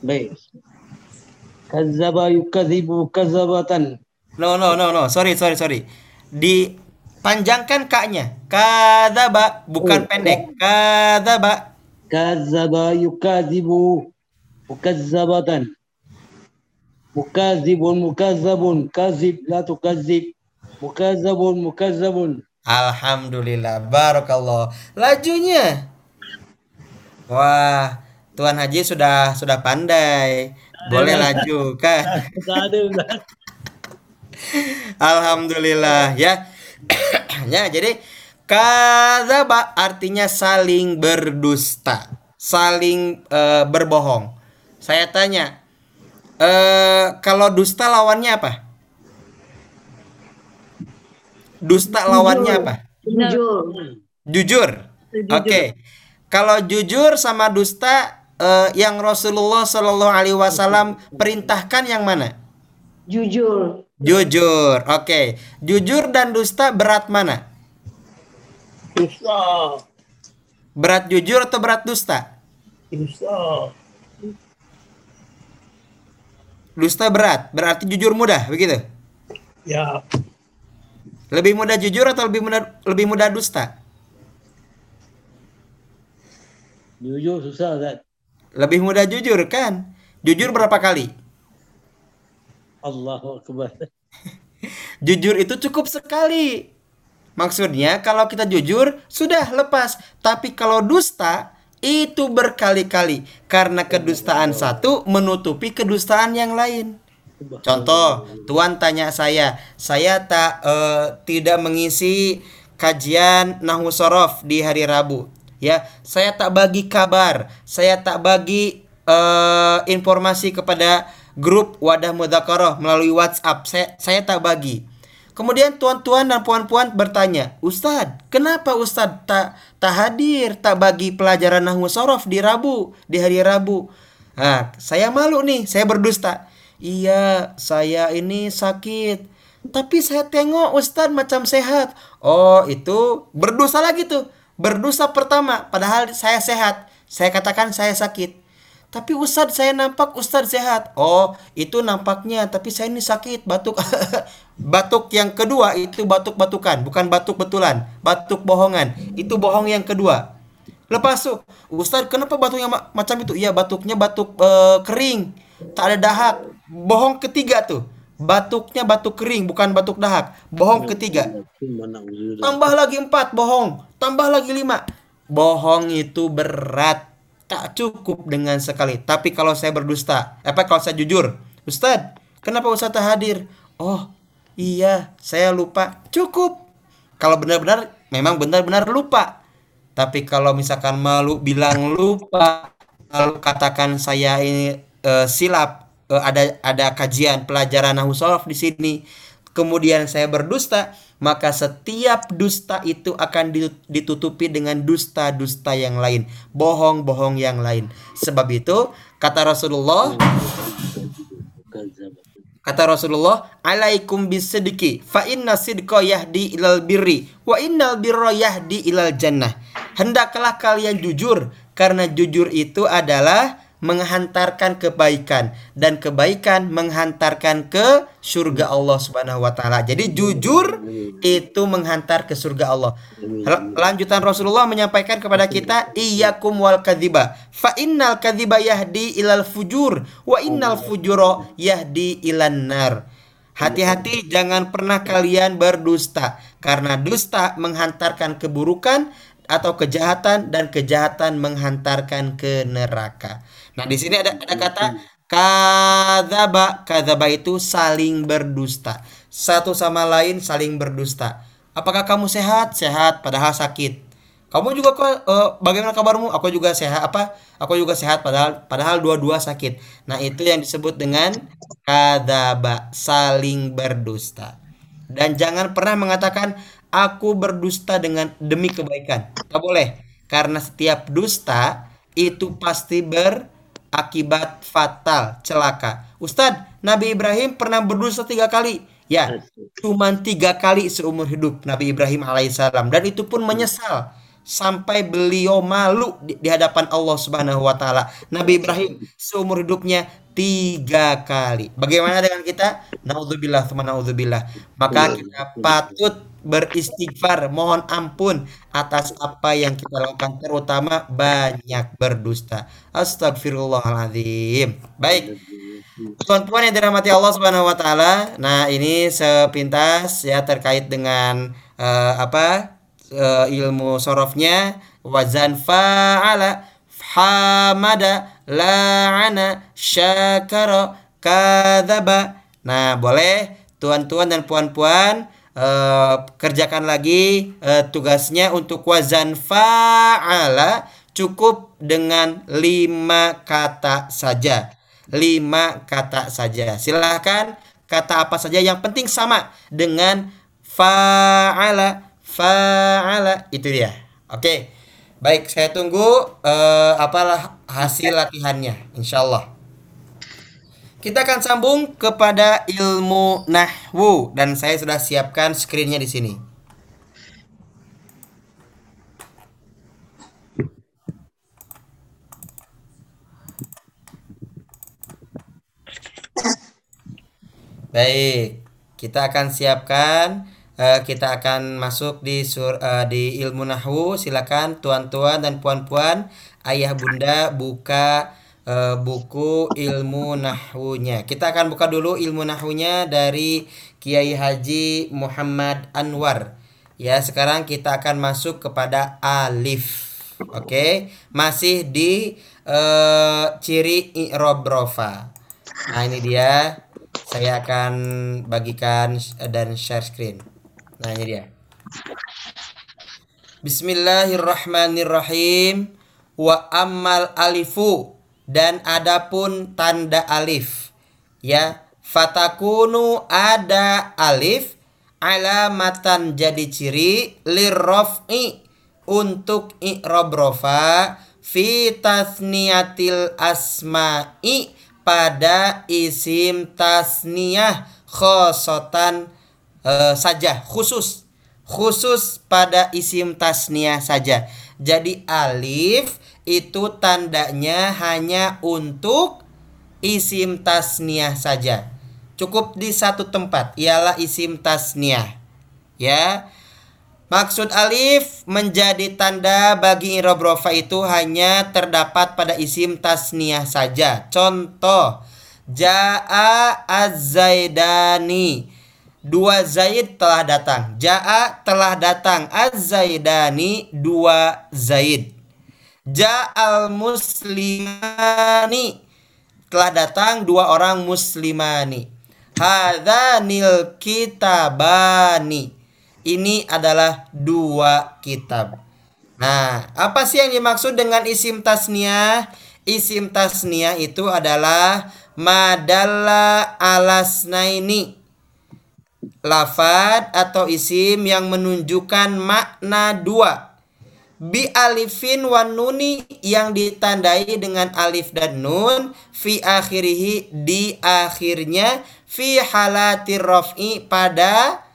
Baik. Kazaba yukadzibu kazabatan. No, no, no, no. Sorry, sorry, sorry. Dipanjangkan kaknya. Kadzaba, bukan Oh, pendek. Kadzaba. Kazaba yukadzibu kazabatan. Mukazibun mukazabun kazib la tukazib. Mukazabun mukazabun. Alhamdulillah, barakallah. Lajunya. Wah, Tuan Haji sudah sudah pandai. Boleh laju kan? Alhamdulillah ya. ya, jadi kadzaba artinya saling berdusta, saling eh, berbohong. Saya tanya, eh kalau dusta lawannya apa? Dusta lawannya apa? Jujur. Jujur. Oke. Kalau jujur sama dusta eh, yang Rasulullah Shallallahu alaihi wasallam perintahkan yang mana? Jujur. Jujur. Oke. Jujur dan dusta berat mana? Dusta. Berat jujur atau berat dusta? Dusta. Dusta berat, berarti jujur mudah, begitu? Ya. Lebih mudah jujur atau lebih mudah lebih mudah dusta? Jujur susah Ustaz. Lebih mudah jujur kan? Jujur berapa kali? Allahu Akbar. Jujur itu cukup sekali. Maksudnya kalau kita jujur sudah lepas, tapi kalau dusta itu berkali-kali karena kedustaan satu menutupi kedustaan yang lain. Contoh, Tuan tanya saya, saya tak eh, tidak mengisi kajian Nahwu Sorof di hari Rabu. Ya, saya tak bagi kabar, saya tak bagi eh, informasi kepada grup Wadah Mudzakarah melalui WhatsApp. Saya saya tak bagi. Kemudian tuan-tuan dan puan-puan bertanya, Ustadz, kenapa Ustadz tak tak hadir, tak bagi pelajaran Nahwu Sorof di Rabu, di hari Rabu? Nah, saya malu nih, saya berdusta. Iya, saya ini sakit. Tapi saya tengok Ustadz macam sehat. Oh, itu berdosa lagi tuh. Berdosa pertama, padahal saya sehat. Saya katakan saya sakit. Tapi Ustadz saya nampak Ustadz sehat. Oh, itu nampaknya, tapi saya ini sakit, batuk. batuk yang kedua itu batuk-batukan, bukan batuk betulan, batuk bohongan. Itu bohong yang kedua. Lepas tuh, Ustadz kenapa batuknya ma- macam itu? Iya, batuknya batuk eh, kering, tak ada dahak. Bohong ketiga tuh. Batuknya batuk kering, bukan batuk dahak. Bohong ketiga. Tambah lagi empat bohong, tambah lagi lima. Bohong itu berat, tak cukup dengan sekali. Tapi kalau saya berdusta, apa kalau saya jujur, Ustadz, kenapa Ustadz tak hadir? Oh, iya, saya lupa. Cukup. Kalau benar-benar, memang benar-benar lupa. Tapi kalau misalkan malu bilang lupa, lalu katakan saya ini eh, silap, eh, ada ada kajian pelajaran Nahwu di sini, kemudian saya berdusta, maka setiap dusta itu akan di- ditutupi dengan dusta-dusta yang lain, bohong-bohong yang lain. Sebab itu kata Rasulullah, kata Rasulullah, "Alaikum bisidqi, fa inna sidqa yahdi ilal birri, wa innal birra yahdi ilal jannah." Hendaklah kalian jujur, karena jujur itu adalah menghantarkan kebaikan dan kebaikan menghantarkan ke surga Allah Subhanahu wa taala. Jadi jujur itu menghantar ke surga Allah. Lanjutan Rasulullah menyampaikan kepada kita iyyakum wal kadziba fa innal kadziba yahdi ilal fujur wa innal fujura yahdi ilan nar. Hati-hati jangan pernah kalian berdusta karena dusta menghantarkan keburukan atau kejahatan dan kejahatan menghantarkan ke neraka. Nah, di sini ada ada kata kadzaba. Kadzaba itu saling berdusta. Satu sama lain saling berdusta. Apakah kamu sehat? Sehat padahal sakit. Kamu juga kok eh, bagaimana kabarmu? Aku juga sehat apa? Aku juga sehat padahal padahal dua-dua sakit. Nah, itu yang disebut dengan kadzaba, saling berdusta. Dan jangan pernah mengatakan aku berdusta dengan demi kebaikan. Tak boleh. Karena setiap dusta itu pasti berakibat fatal, celaka. Ustadz, Nabi Ibrahim pernah berdusta tiga kali. Ya, cuman tiga kali seumur hidup Nabi Ibrahim alaihissalam. Dan itu pun menyesal. Sampai beliau malu di, di hadapan Allah subhanahu wa ta'ala. Nabi Ibrahim seumur hidupnya tiga kali. Bagaimana dengan kita? Naudzubillah, teman naudzubillah. Maka kita patut beristighfar, mohon ampun atas apa yang kita lakukan, terutama banyak berdusta. Astagfirullahaladzim. Baik, Puan-puan yang dirahmati Allah Subhanahu wa taala. Nah, ini sepintas ya terkait dengan eh, apa? Eh, ilmu sorofnya wazan fa'ala hamada la'ana syakara kadzaba. Nah, boleh tuan-tuan dan puan-puan eh, kerjakan lagi eh, tugasnya untuk wazan fa'ala cukup dengan lima kata saja. Lima kata saja. Silahkan kata apa saja yang penting sama dengan fa'ala fa'ala itu dia. Oke. Baik, saya tunggu eh, apalah hasil latihannya insyaallah. Kita akan sambung kepada ilmu nahwu dan saya sudah siapkan screennya di sini. Baik, kita akan siapkan eh, kita akan masuk di sur eh, di ilmu nahwu. Silakan tuan-tuan dan puan-puan, ayah bunda buka eh, buku ilmu nahwunya. Kita akan buka dulu ilmu nahwunya dari Kiai Haji Muhammad Anwar. Ya, sekarang kita akan masuk kepada alif. Oke, masih di eh, ciri i'rab rofa. Nah, ini dia. Saya akan bagikan dan share screen. Nah, ini dia. Bismillahirrahmanirrahim. Wa ammal alifu dan adapun tanda alif. Ya, fatakunu ada alif alamatan jadi ciri lirraf'i untuk i'rab rofa fi tasniyatil asma'i pada isim tasniyah khosotan eh, saja khusus. Khusus pada isim tasniyah saja. Jadi alif itu tandanya hanya untuk isim tasniyah saja. Cukup di satu tempat ialah isim tasniyah ya. Maksud alif menjadi tanda bagi i'rab rofa itu hanya terdapat pada isim tasniyah saja. Contoh, Ja'a az-zaidani. Dua Zaid telah datang. Ja'a telah datang. Az-zaidani dua Zaid. Ja'al muslimani. Telah datang dua orang muslimani. Hadhanil kitabani ini adalah dua kitab. Nah, apa sih yang dimaksud dengan isim tasniyah? Isim tasniyah itu adalah madalla alasnaini. Lafad atau isim yang menunjukkan makna dua. Bi alifin wan nuni yang ditandai dengan alif dan nun fi akhirihi di akhirnya fi halatir raf'i pada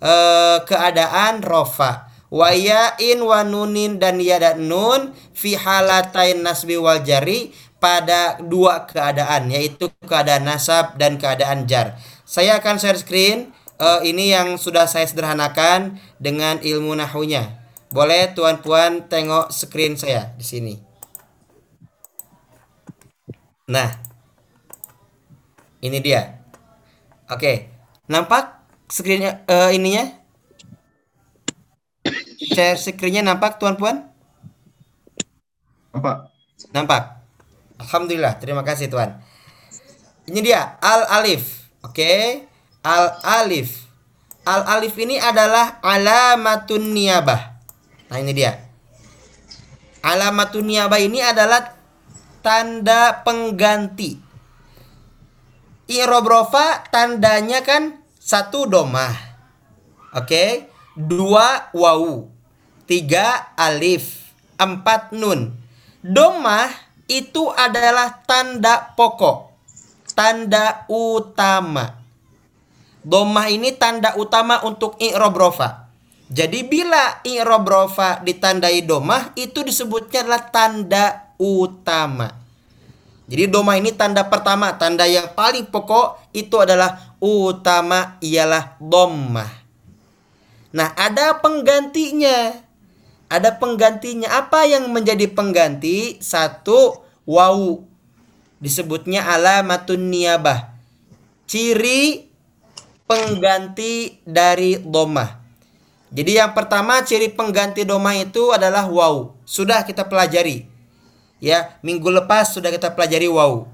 eh, keadaan rofa wa yain wa nunin dan ya dan nun fi halatain nasbi wal jari pada dua keadaan yaitu keadaan nasab dan keadaan jar. Saya akan share screen eh, ini yang sudah saya sederhanakan dengan ilmu nahunya. Boleh tuan puan tengok screen saya di sini. Nah, ini dia. Oke, nampak screennya eh, ininya? Share screennya nampak tuan puan? Nampak? Nampak. Alhamdulillah, terima kasih tuan. Ini dia al alif, oke? Al alif. Al alif ini adalah alamatun niyabah. Nah ini dia. Alamatun niyabah ini adalah tanda pengganti. I'rab rofa tandanya kan satu domah. Oke, dua wawu, tiga alif, empat nun. Domah itu adalah tanda pokok, tanda utama. Domah ini tanda utama untuk i'rab rofa. Jadi bila i'rab rofa ditandai domah itu disebutnya adalah tanda utama. Jadi domah ini tanda pertama, tanda yang paling pokok itu adalah utama ialah domah. Nah, ada penggantinya. Ada penggantinya. Apa yang menjadi pengganti? Satu, wawu. disebutnya alamatun niyabah. Ciri pengganti dari domah. Jadi yang pertama ciri pengganti domah itu adalah waw. Sudah kita pelajari. Ya, minggu lepas sudah kita pelajari waw.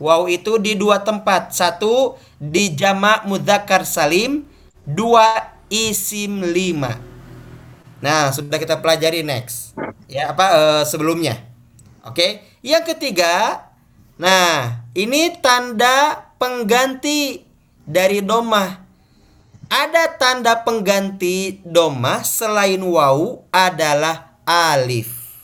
Waw itu di dua tempat. Satu di jamak mudzakkar salim, dua isim lima. Nah, sudah kita pelajari next. Ya, apa eh, sebelumnya. Oke. Yang ketiga, nah, ini tanda pengganti dari domah. Ada tanda pengganti domah selain waw adalah alif.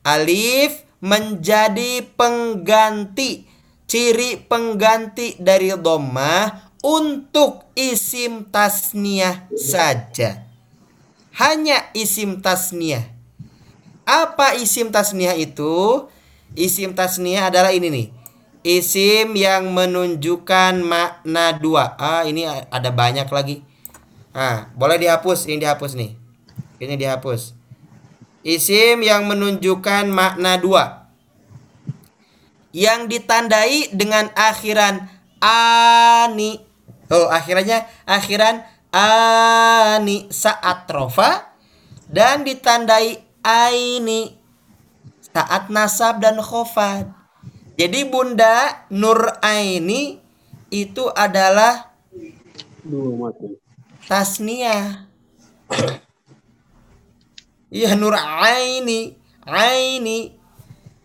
Alif menjadi pengganti ciri pengganti dari domah untuk isim tasniah saja. Hanya isim tasniah. Apa isim tasniah itu? Isim tasniah adalah ini nih. Isim yang menunjukkan makna dua. Ah, ini ada banyak lagi. Ah, boleh dihapus. Ini dihapus nih. Ini dihapus. Isim yang menunjukkan makna dua. Yang ditandai dengan akhiran ani. Oh, akhirannya akhiran ani saat rofa dan ditandai aini saat nasab dan khofad. Jadi Bunda Nur Aini itu adalah tasniah. Iya Nur Aini, Aini.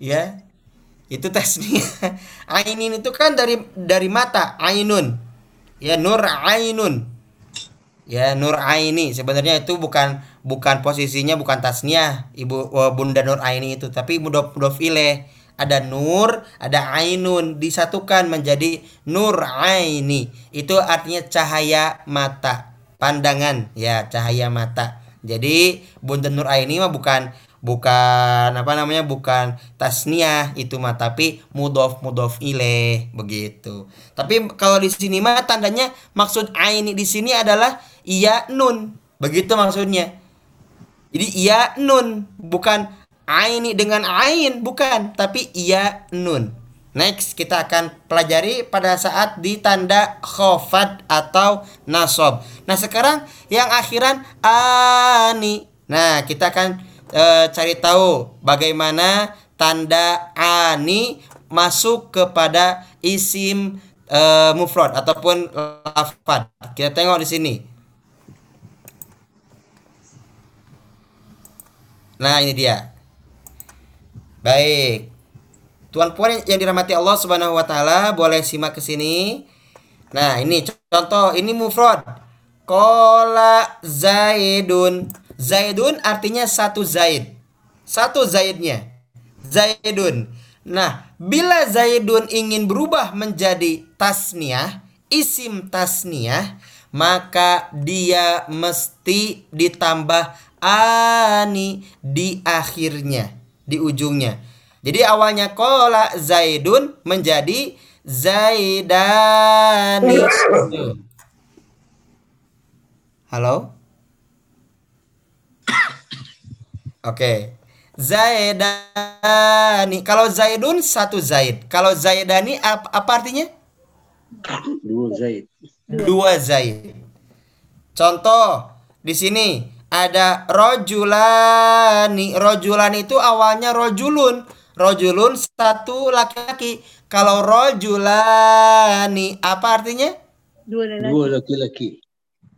Ya. Itu tasniah. Ainin itu kan dari dari mata, ainun. Ya Nur Ainun. Ya Nur Aini sebenarnya itu bukan bukan posisinya bukan tasniah Ibu eh, Bunda Nur Aini itu tapi mudof mudof ilaih. Ada nur, ada ainun disatukan menjadi nur aini. Itu artinya cahaya mata, pandangan ya, cahaya mata. Jadi Bunda Nur Aini mah bukan bukan apa namanya bukan tasniah itu mah tapi mudof mudof ilaih begitu. Tapi kalau di sini mah tandanya maksud aini di sini adalah iya nun. Begitu maksudnya. Jadi iya nun bukan aini dengan ain bukan tapi iya nun. Next kita akan pelajari pada saat di tanda khofat atau nasob. Nah sekarang yang akhiran ani. Nah kita akan eh, cari tahu bagaimana tanda ani masuk kepada isim eh, mufrad ataupun lafad. Kita tengok di sini. Nah ini dia. Baik. Tuan puan yang dirahmati Allah Subhanahu wa taala, boleh simak ke sini. Nah, ini contoh ini mufrad. Kola Zaidun. Zaidun artinya satu Zaid. Satu Zaidnya. Zaidun. Nah, bila Zaidun ingin berubah menjadi tasniah, isim tasniah, maka dia mesti ditambah ani di akhirnya, di ujungnya. Jadi awalnya kola Zaidun menjadi Zaidani. Halo? Oke. Zaidani. Kalau Zaidun satu Zaid. Kalau Zaidani apa, apa artinya? Dua Zaid. Dua Zaid. Contoh di sini ada rojulani. Rojulani itu awalnya rojulun. Rojulun satu laki-laki. Kalau rojulani apa artinya? Dua. Dua laki-laki.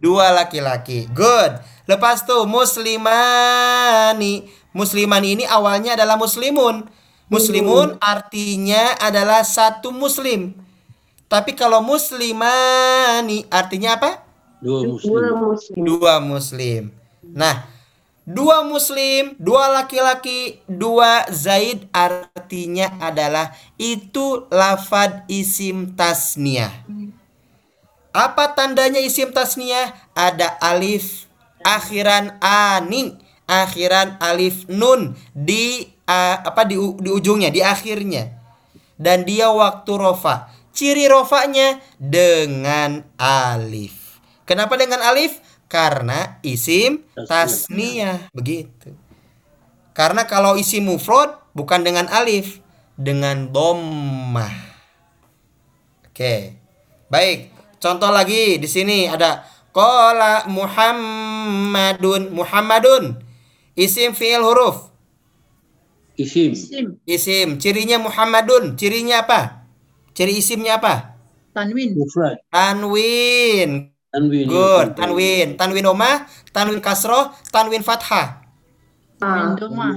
Dua laki-laki. Good. Lepas tuh muslimani. Muslimani ini awalnya adalah muslimun. Muslimun artinya adalah satu muslim. Tapi kalau muslimani artinya apa? Dua muslim. Dua muslim. Nah, dua muslim, dua laki-laki, dua zaid artinya adalah itu lafad isim tasniah. Apa tandanya isim tasniah? Ada alif akhiran ani, akhiran alif nun di a- apa di, di ujungnya, di akhirnya. Dan dia waktu rofa. Ciri rofanya dengan alif. Kenapa dengan alif? Karena isim tasniah begitu. Karena kalau isim mufrad bukan dengan alif, dengan dommah. Oke. Baik, contoh lagi di sini ada qala Muhammadun. Muhammadun. Isim fiil huruf. Isim. Isim. Isim. Cirinya Muhammadun. Cirinya apa? Ciri isimnya apa? Tanwin. Mufrad. Tanwin. Tanwin. Good. Tanwin. Tanwin domah, tanwin kasroh, tanwin fathah. Tanwin doma.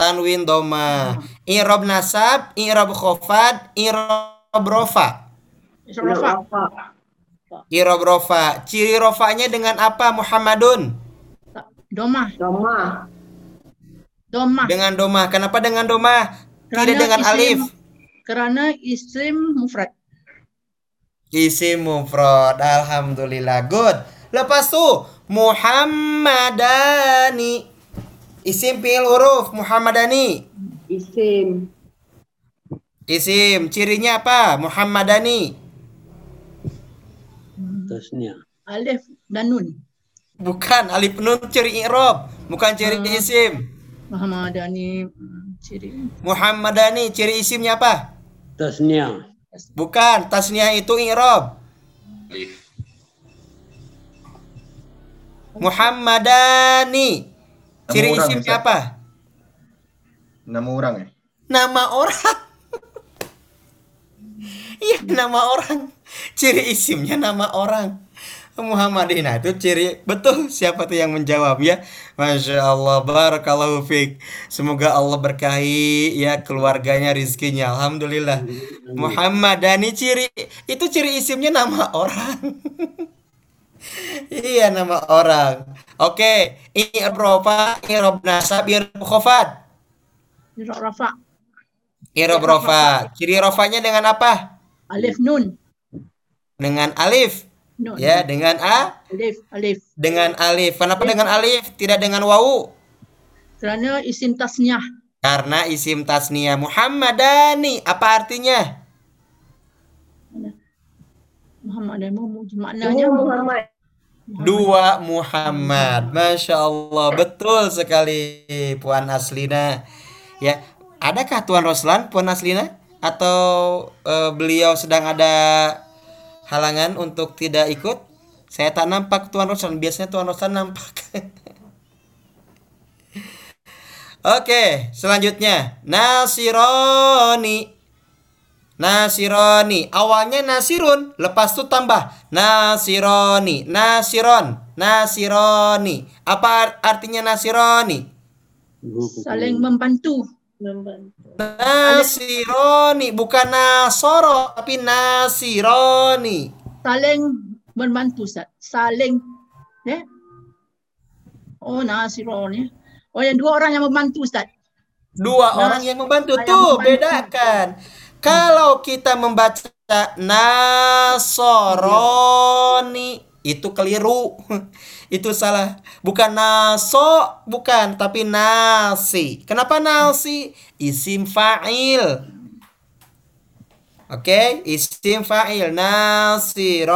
Tanwin doma. I'rab nasab, i'rab khofad, i'rab rofa. Rafa. I'rab rofa. Ciri rofanya dengan apa Muhammadun? Doma. Doma. Doma. Dengan domah. Kenapa dengan domah? Tidak dengan alif. Kerana isim mufrad. Isim mufrad. Alhamdulillah. Good. Lepas tuh Muhammadani. Isim fi'il huruf Muhammadani. Isim. Isim. Cirinya apa? Muhammadani. Tasnya. Alif dan nun. Bukan alif nun ciri i'rab, bukan ciri Hmm. isim. Muhammadani ciri. Muhammadani ciri isimnya apa? Tasnya. Bukan, tasniah itu i'rab. Muhammadani. Ciri Nama orang, isimnya Ustaz. apa? Nama orang eh? Nama orang. Iya, nama orang. Ciri isimnya nama orang. Muhammadin nah itu ciri betul siapa tuh yang menjawab ya? Masya Allah Barakallahu fiq Semoga Allah berkahi ya keluarganya rizkinya. Alhamdulillah. Muhammadani ciri itu ciri isimnya nama orang. Iya nama orang. Oke I'rab rofa I'rab nasab I'rab khofad Rafa. I'rab rofa Ciri rofanya dengan apa? Alif nun. Dengan alif Nun. Ya dengan A Alif. Alif. Dengan alif Kenapa dengan alif Tidak dengan wawu Kerana isim tasniah. Karena isim tasniyah Muhammadani Apa artinya? Muhammad dan Muhammad. Maknanya Muhammad. Dua Muhammad Masya Allah Betul sekali Puan Aslina Ya Adakah Tuan Roslan Puan Aslina Atau eh, beliau sedang ada Halangan untuk tidak ikut Saya tak nampak Tuan Roslan Biasanya Tuan Roslan nampak. Oke selanjutnya. Nasironi. Nasironi. Awalnya Nasirun Lepas itu tambah. Nasironi. Nasiron. Nasironi. Apa ar- artinya Nasironi? saling membantu. Nasironi Bukan Nasoro Tapi Nasironi Saling membantu Ustaz. Saling. Eh? Oh, Nasirun ya. Oh, yang dua orang yang membantu Ustaz. Dua Nas- orang yang membantu yang Tuh membantu. bedakan Kalau kita membaca Nasoroni Itu keliru Itu salah Bukan naso Bukan Tapi nasi Kenapa nasi? Isim fa'il Oke Isim fa'il Nasironi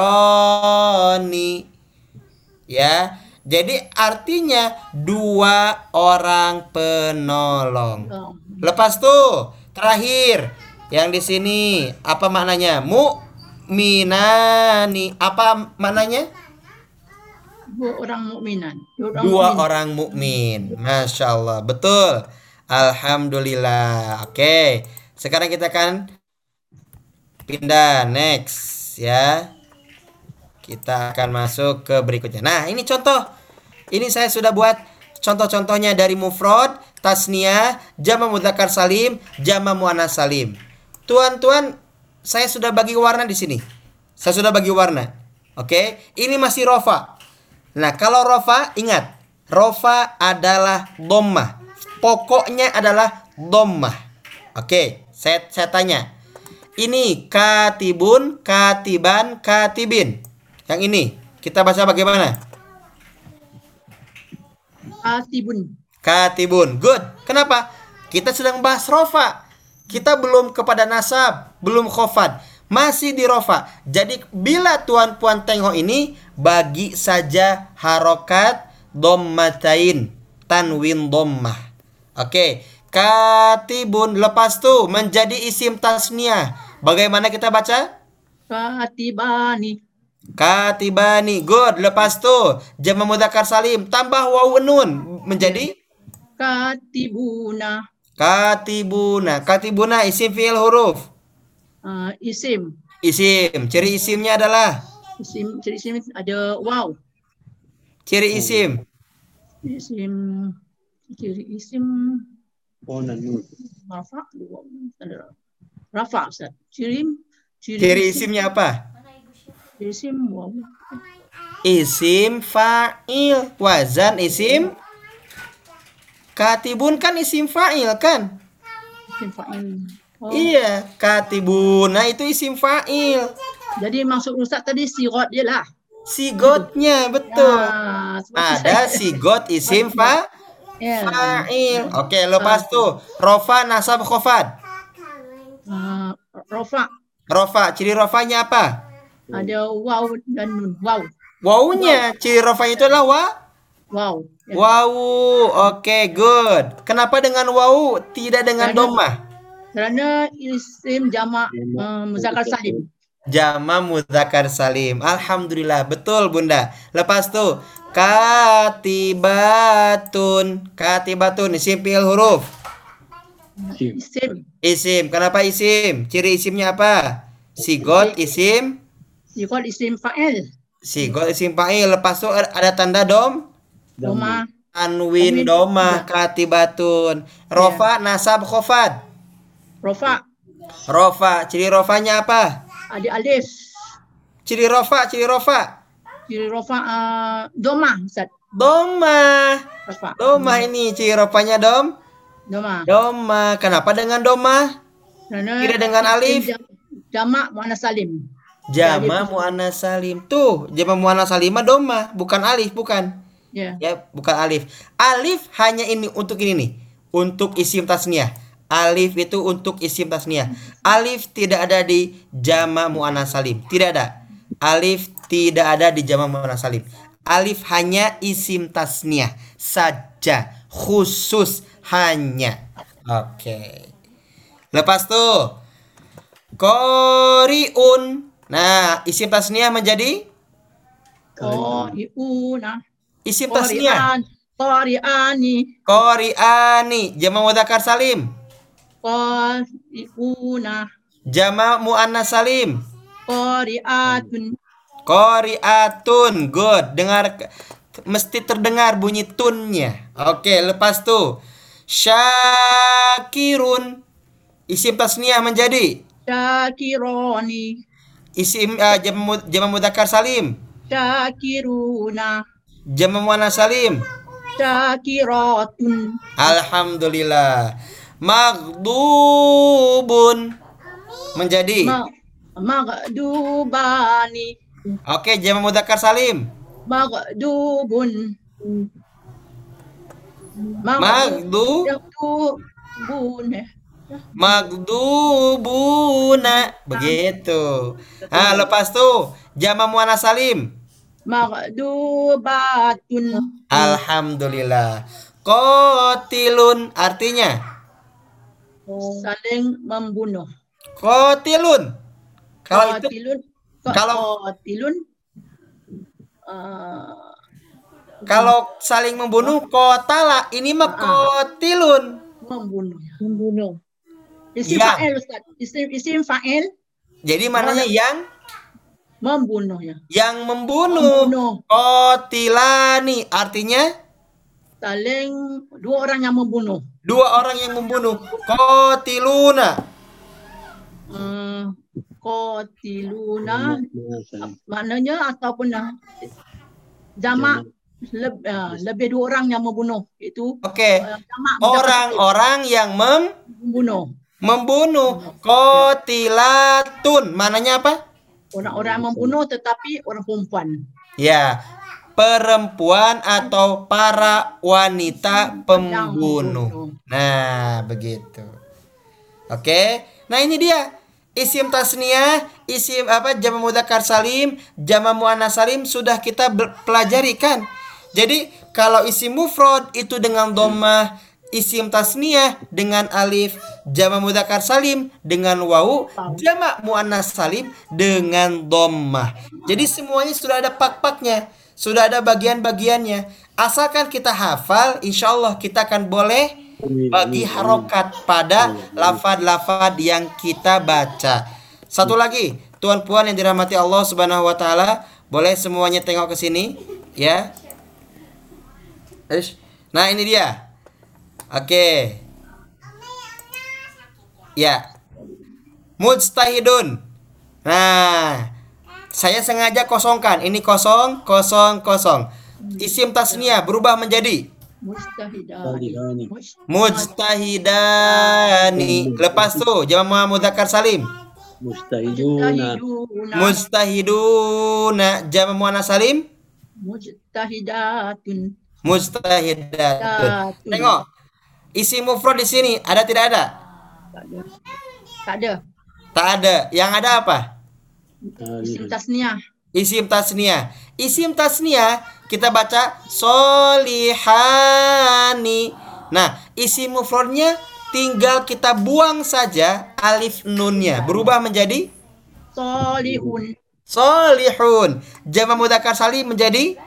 Ya Jadi artinya Dua orang penolong. Lepas tuh terakhir yang di sini apa maknanya? Mu'minani. Apa maknanya? Dua orang mukminan. Dua orang Dua mukmin. orang mukmin. Masya Allah. Betul. Alhamdulillah. Oke. Sekarang kita akan pindah next ya. Kita akan masuk ke berikutnya. Nah, ini contoh. Ini saya sudah buat contoh-contohnya dari mufrad, tasniah, jama mudzakkar salim, jama muannas salim. Tuan-tuan, saya sudah bagi warna di sini. Saya sudah bagi warna. Oke, ini masih rofa. Nah, kalau rofa ingat, rofa adalah dommah. Pokoknya adalah dommah. Oke, saya saya tanya. Ini katibun, katiban, katibin. Yang ini kita baca bagaimana? Atibun. Katibun. Good. Kenapa? Kita sedang bahas rofa. Kita belum kepada nasab, belum khofad. Masih di rofa. Jadi bila tuan puan tengok ini bagi saja harokat dommatain tanwin dommah. Oke. Katibun. Lepas tuh menjadi isim tasniah. Bagaimana kita baca? Katibani. Katibani. Good. Lepas tuh jama mudzakkar salim tambah wawu nun menjadi Katibuna. katibuna. Katibuna isim fiil huruf. Ah, isim. Isim. Ciri isimnya adalah Isim, ciri isim ada wow. ciri isim. Isim, ciri isim Oh, rafa. Rafa. Ciri, ciri, Ciri isimnya apa? Ciri isim wow. Isim fa'il. Wazan isim Katibun kan isim fa'il kan? Isim fa'il. Oh, Iya, katibuna itu isim fa'il. Jadi maksud Ustaz tadi sigot dia lah. Sigotnya betul. Tu Ada sigot isim fa Ya. fa'il. Oke, lepas tuh rofa nasab khofad. Ah, rafa. Rofa, ciri rofanya apa? Ada wow dan nun. Wow. Wawunya, ciri rofanya itu adalah wa Wow. Ya. wawu. Oke, good. Kenapa dengan wawu tidak dengan Karena- domah? Kerana isim jamak uh, muzakkar salim. Jama mudzakkar salim. Alhamdulillah, betul Bunda. Lepas tuh katibatun. Katibatun isim fiil huruf. Isim. Isim. Kenapa isim? Ciri isimnya apa? Sigot isim. Sigot isim fa'il. Sigot isim fa'il. Lepas tuh ada tanda dom. Doma. Tanwin. domah katibatun. Rofa nasab khofad. Rafa. Rofa. Ciri rofanya apa? Ada alif. Ciri rofa, ciri rofa. Ciri rafa uh, doma. Ustaz. Domah. Rafa. Domah ini ciri rofanya dom. Doma. Doma. Kenapa dengan doma? Tidak dengan alif. isim jam- Jamak muannas salim. Jama muannas salim. Tuh, jama muannas salimah doma, bukan alif, bukan. Ya. Ya, bukan alif. Alif hanya ini untuk ini nih, untuk isim tasniah. Alif itu untuk isim tasniah. Alif tidak ada di jama muannas salim. Tidak ada. Alif tidak ada di jama muannas salim. Alif hanya isim tasniah saja, khusus hanya. Oke. Lepas tuh Koriun. Nah, isim tasniah menjadi Qori'una. isim tasniah. Qori'an. Qori'ani. Qori'ani, jama mudzakkar salim. Qori'una. Jama muannas salim. Qori'atun. Qori'atun. Good. Dengar mesti terdengar bunyi tunnya. Oke, lepas tuh Syakirun. Isim tasniah menjadi Syakironi. isim uh, jama mud- jama mudzakkar salim. Syakiruna. Jama muannas salim. Syakiratun. Alhamdulillah. Maghdubun menjadi. Ma Magdubani. Oke, jama mudzakkar salim. Magdubun. Magdu Magdubun. magdubuna begitu. Ah, lepas tuh jama muannas salim. Magdubatun. Alhamdulillah. Qatilun artinya Saling membunuh. qatilun. Kalau itu Qatilun. kalau- Qatilun. uh, kalau saling membunuh qatala, ini mah qatilun. membunuh. Membunuh. Isim Ya. fa'il Ustaz. Isim, isim fa'il Jadi mananya yang membunuh ya. yang membunuh. Membunuh. Qatilani artinya Saling dua orang yang membunuh. dua orang yang membunuh. Qatiluna. Hmm, Qatiluna maknanya ataupun uh, jamak leb, uh, lebih dua orang yang membunuh itu Oke. uh, jamak Orang-orang yang mem membunuh membunuh. Qatilatun. Mananya apa? orang-orang membunuh tetapi orang perempuan Ya, perempuan atau para wanita pembunuh. Nah, begitu. Oke. Nah, ini dia. Isim tasniah, isim apa? Jama mudzakkar salim, jama muannas salim sudah kita pelajari kan? Jadi, kalau isim mufrad itu dengan dhammah, isim tasniyah dengan alif, jama mudzakkar salim dengan wau, jama muannas salim dengan dhammah. Jadi semuanya sudah ada pak-paknya, sudah ada bagian-bagiannya. Asalkan kita hafal, insya Allah kita akan boleh bagi harokat pada lafad-lafad yang kita baca. Satu lagi, tuan puan yang dirahmati Allah Subhanahu wa taala, boleh semuanya tengok ke sini, ya. Nah, ini dia. Oke. Ya. Mujtahidun. Nah, saya sengaja kosongkan. Ini kosong, kosong, kosong. Isim tasniyah berubah menjadi Mujtahidani. Mujtahidani. mujtahidani. Lepas tuh jama mudzakkar salim. Mustahiduna. Mujtahiduna jama muannas salim. Mujtahidatun. Mujtahidatun. Tengok. Isi mufrad di sini ada tidak ada? Tak ada. Tak ada. Tak ada. Yang ada apa? Isim tasniah. Isim tasniyah. Isim tasniyah kita baca solihani. Nah, isim mufradnya tinggal kita buang saja alif nunnya. Berubah menjadi Solihun. solihun. Jama mudzakkar salim menjadi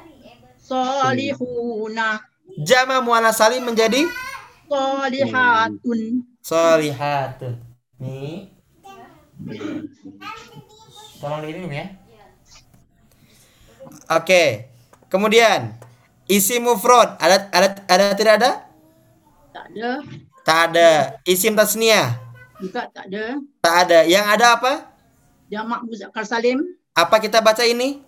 Solihuna. jama muannas salim menjadi Solihatun. solihatun. Nih. Tolong dikirim ya. Oke. Kemudian isim mufrad ada ada ada tidak ada? Tak ada. Tak ada. Isim tasniyah Juga tak ada. tak ada. Yang ada apa? Jamak muzakkar salim. Apa kita baca ini?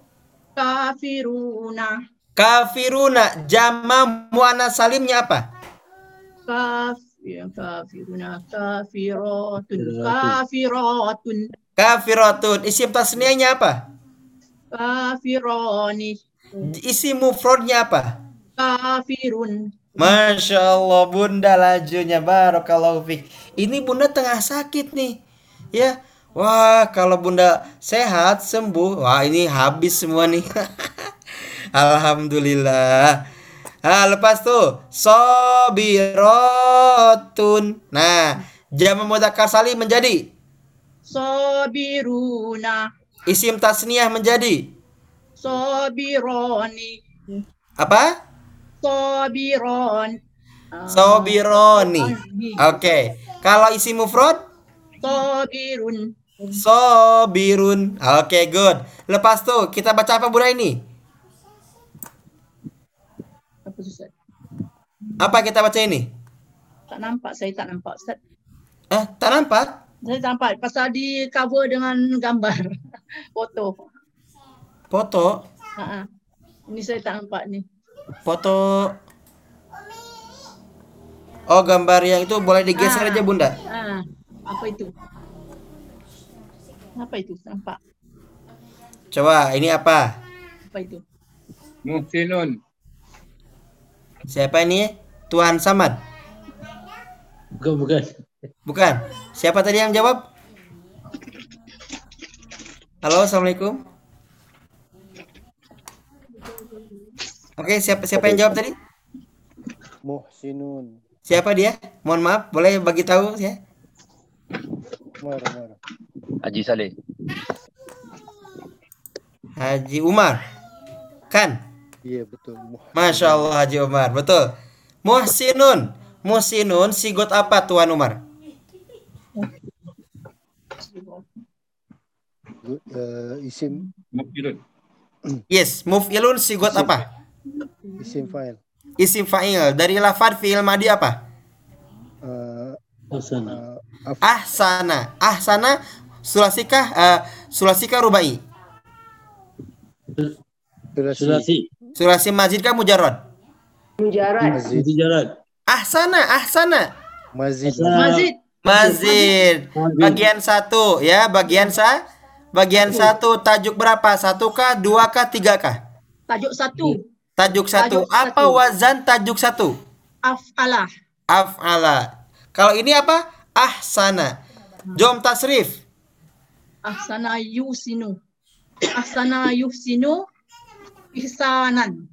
Kafiruna. Kafiruna jama muannas salimnya apa? Kaf ya, kafiruna. Kafiratun. Kafiratun. Kafiratun. Isim tasniyahnya apa? Kafirani. Isim mufradnya apa? Kafirun. Masya Allah bunda lajunya Barakallahu fiq Ini bunda tengah sakit nih Ya Wah kalau bunda sehat sembuh Wah ini habis semua nih Alhamdulillah Ah, lepas tuh Sobirotun Nah Jama mudzakkar salim menjadi Sabiruna. Isim tasniyah menjadi Sabirani. Apa? Sabiron. Sobironi Oke Kalau isi mufrad Sabirun. Sobirun. Oke, good. Lepas tuh kita baca apa Bunda ini? Apa Ustaz? Apa kita baca ini? Tak nampak, saya tak nampak Ustaz. Eh, tak nampak? Saya nampak pasal di cover dengan gambar foto. Foto, Ha Ini saya tak nampak ni. foto. Oh, gambar yang itu boleh digeser Ah. aja Bunda. Ha, apa itu? Apa itu? Nampak. Coba, ini apa? Apa itu? Muhsinun. Siapa ini? Tuhan Samad. Bukan, bukan. Bukan. Siapa tadi yang jawab? Halo, Assalamualaikum. Oke, siapa siapa yang jawab tadi? Muhsinun. Siapa dia? Mohon maaf, boleh bagi tahu ya? Haji Saleh. Haji Umar. Kan? Iya betul. Masya Allah Haji Umar, betul. Muhsinun. Muhsinun sigot apa Tuan Umar? Eh, isim Muhsinun. Yes, muf'ilun sigot apa? isim file. Isim fa'il. Dari lafad fi'il madi apa? Eh, Hasanah. eh, af, Ahsana. Ahsana sulasikah eh, sulasikah rubai? sulasi, Sulasi. Mazid kah mujarrad? mazid, Mujarat. Ahsana, ahsana. Mazid. Mazid. Mazid. Bagian satu ya, bagian sa bagian satu tajuk berapa? Satu kah, dua kah, tiga kah? Tajuk satu. Tajuk satu. Tajuk Apa satu. wazan tajuk satu? Af'alah. Af'ala. Kalau ini apa? Ahsana. Jom tasrif. Ahsana yusinu. Ahsana yusinu. Ihsanan.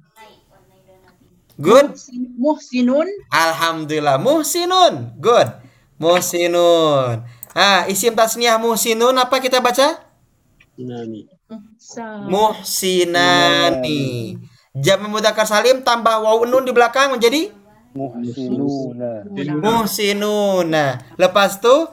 Good. Muhsin- Muhsinun. Alhamdulillah. Muhsinun. Good. Muhsinun. Ah, isim tasniah muhsinun apa kita baca? Nani. Sa- Muhsinani. Jama mudzakkar salim tambah waw nun di belakang menjadi Muhsinuna. muhsinuna. Lepas tu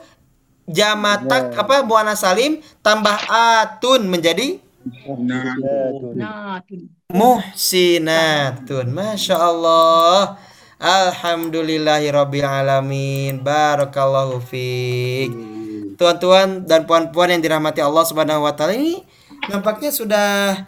jamatak apa muannas salim tambah atun menjadi Muhsinatun. Natun. muhsinatun. Masya Allah. Alhamdulillahirabbil alamin. Barakallahu fiik. Tuan-tuan dan puan-puan yang dirahmati Allah Subhanahu wa taala ini nampaknya sudah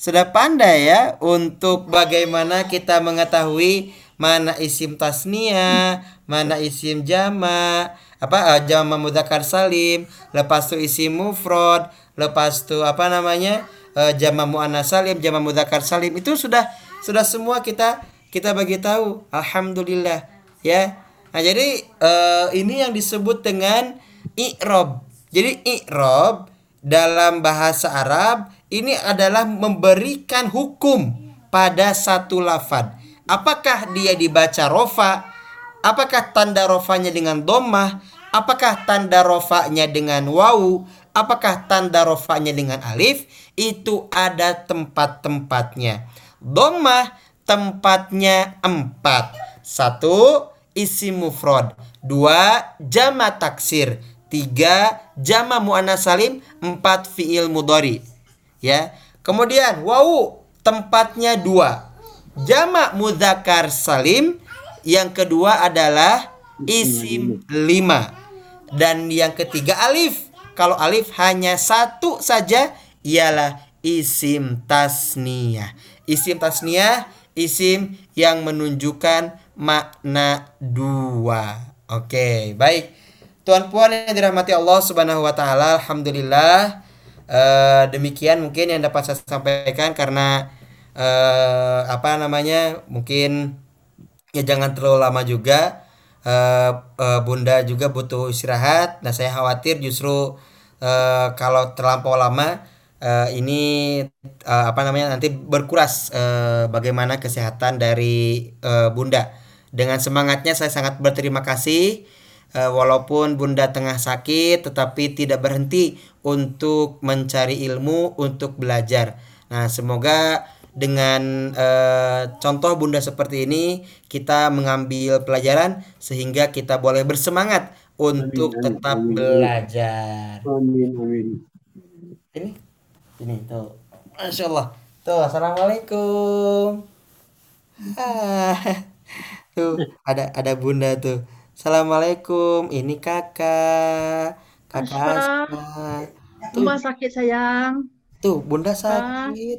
sudah pandai ya untuk bagaimana kita mengetahui mana isim tasnia, mana isim jama, apa eh, jama mudzakkar salim, lepas itu isim mufrad, lepas itu apa namanya? eh, jama muannas salim, jama mudzakkar salim itu sudah sudah semua kita kita bagi tahu. Alhamdulillah ya. Nah, jadi eh, ini yang disebut dengan i'rab. Jadi i'rab dalam bahasa Arab ini adalah memberikan hukum pada satu lafad. Apakah dia dibaca rofa? Apakah tanda rofanya dengan domah? Apakah tanda rofanya dengan wawu? Apakah tanda rofanya dengan alif? Itu ada tempat-tempatnya. Domah tempatnya empat. Satu isim mufrad. Dua jama taksir. Tiga jama muannas salim. Empat fiil mudhari. Ya. Kemudian wawu tempatnya dua. Jama mudzakkar salim. Yang kedua adalah isim lima. Dan yang ketiga alif. Kalau alif hanya satu saja ialah isim tasniyah. Isim tasniyah isim yang menunjukkan makna dua. Oke, baik. Tuan puan yang dirahmati Allah Subhanahu wa taala, alhamdulillah eh, demikian mungkin yang dapat saya sampaikan karena eh, apa namanya? Mungkin ya jangan terlalu lama juga. Eh, eh, Bunda juga butuh istirahat. Nah, saya khawatir justru eh, kalau terlampau lama eh, ini eh, apa namanya nanti berkuras eh, bagaimana kesehatan dari eh, Bunda. Dengan semangatnya saya sangat berterima kasih walaupun Bunda tengah sakit tetapi tidak berhenti untuk mencari ilmu, untuk belajar. Nah, semoga dengan eh, contoh Bunda seperti ini kita mengambil pelajaran sehingga kita boleh bersemangat untuk Amin, tetap amin. belajar. Amin, amin. Ini ini tuh. Masya Allah. Tuh, assalamualaikum. Ah, tuh ada ada bunda tuh. Assalamualaikum. Ini kakak. Kakak. Asma. Tuh, Rumah sakit sayang. tuh bunda sakit.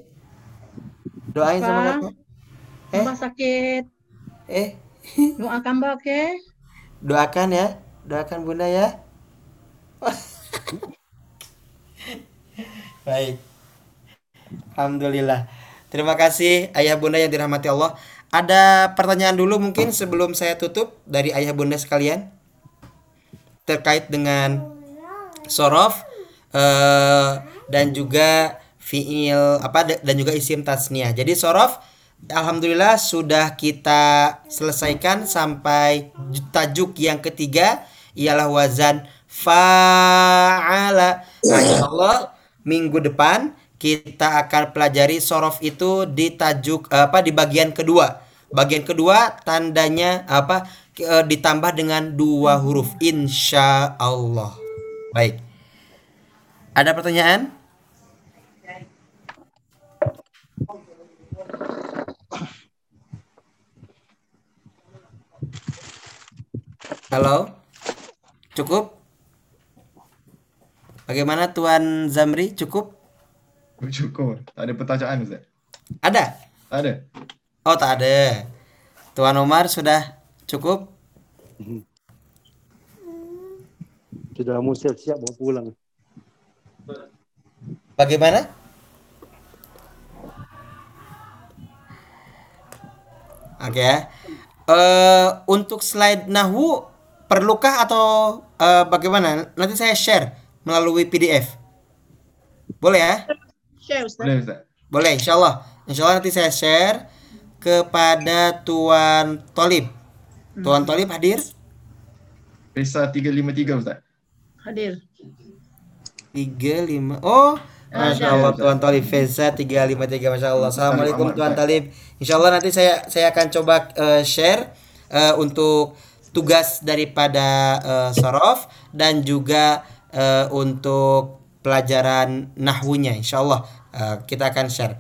Doain sama kakak. Eh, Rumah sakit. eh, Doakan mbak, oke? doakan ya. Doakan bunda ya. Baik. Alhamdulillah. Terima kasih ayah bunda yang dirahmati Allah. Ada pertanyaan dulu mungkin sebelum saya tutup dari ayah bunda sekalian terkait dengan sorof eh, dan juga fiil apa da- dan juga isim tasniah. Jadi sorof alhamdulillah sudah kita selesaikan sampai ju- tajuk yang ketiga ialah wazan fa'ala. Nah, minggu depan kita akan pelajari sorof itu di tajuk apa di bagian kedua. Bagian kedua tandanya apa eh, ditambah dengan dua huruf insya Allah. Baik. Ada pertanyaan? Halo? Cukup? Bagaimana Tuan Zamri? Cukup? Cukup. Tak ada pertanyaan Ustaz. Ada? Tak ada. Oh, tak ada. Tuan Omar sudah cukup? Sudah mau siap-siap mau pulang. Bagaimana? Oke ya. Eh, untuk slide Nahu perlukah atau eh, bagaimana? Nanti saya share melalui PDF. Boleh ya? Share, Ustaz. Boleh Ustaz. Boleh, insya Allah. Insya Allah nanti saya share kepada Tuan Tolib. Tuan Tolib hadir? Pesa 353 Ustaz. Hadir. 35. Oh, Masya. Allah Tuan Talib Feza 353 Masya Allah Assalamualaikum Tuan Talib Insya Allah nanti saya saya akan coba eh, share eh, untuk tugas daripada eh, Sorof dan juga eh, untuk pelajaran nahwunya Insya Allah eh, kita akan share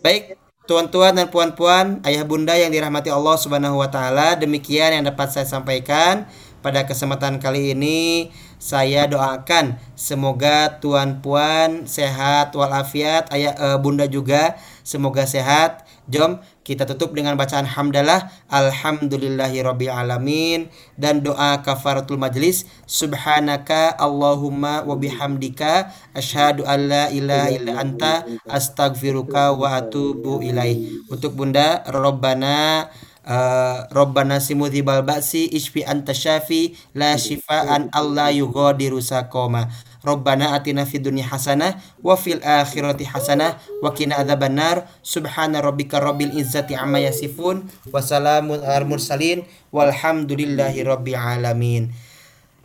Baik Tuan-tuan dan puan-puan, ayah bunda yang dirahmati Allah Subhanahu wa taala, demikian yang dapat saya sampaikan pada kesempatan kali ini. Saya doakan semoga tuan puan sehat walafiat, ayah eh, bunda juga semoga sehat. Jom kita tutup dengan bacaan hamdalah alhamdulillahirabbil alamin dan doa kafaratul majlis. Subhanaka allahumma wa bihamdika. Asyhadu an la ilaha illa anta. Astaghfiruka wa atubu ilaih. Untuk bunda robbana Uh, Robbana simudhibal ba'si ishfi anta syafi la shifaan alla yughadiru saqama. Robbana atina fid dunya hasanah wa fil akhirati hasanah wa qina adzabannar subhana rabbika rabbil izzati amma yasifun wa salamun alal mursalin. Walhamdulillahi rabbil alamin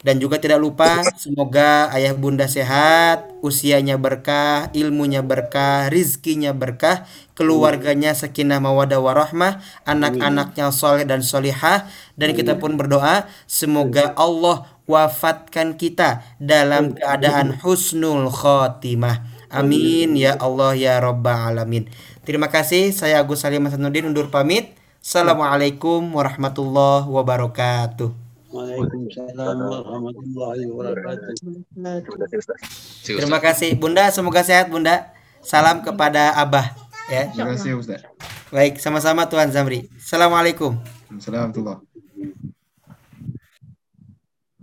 dan juga tidak lupa semoga ayah bunda sehat, usianya berkah, ilmunya berkah, rizkinya berkah, keluarganya sakinah mawadah warahmah, anak-anaknya soleh dan solihah. Dan kita pun berdoa semoga Allah wafatkan kita dalam keadaan husnul khotimah. Amin ya Allah ya Rabbal Alamin. Terima kasih, saya Agus Salim Hasanuddin undur pamit. Assalamualaikum warahmatullahi wabarakatuh. Waalaikumsalam warahmatullahi wabarakatuh. Terima kasih Bunda, semoga sehat Bunda. Salam kepada Abah ya. Terima kasih Ustaz. Baik, sama-sama Tuan Zamri. Assalamualaikum. Assalamualaikum warahmatullahi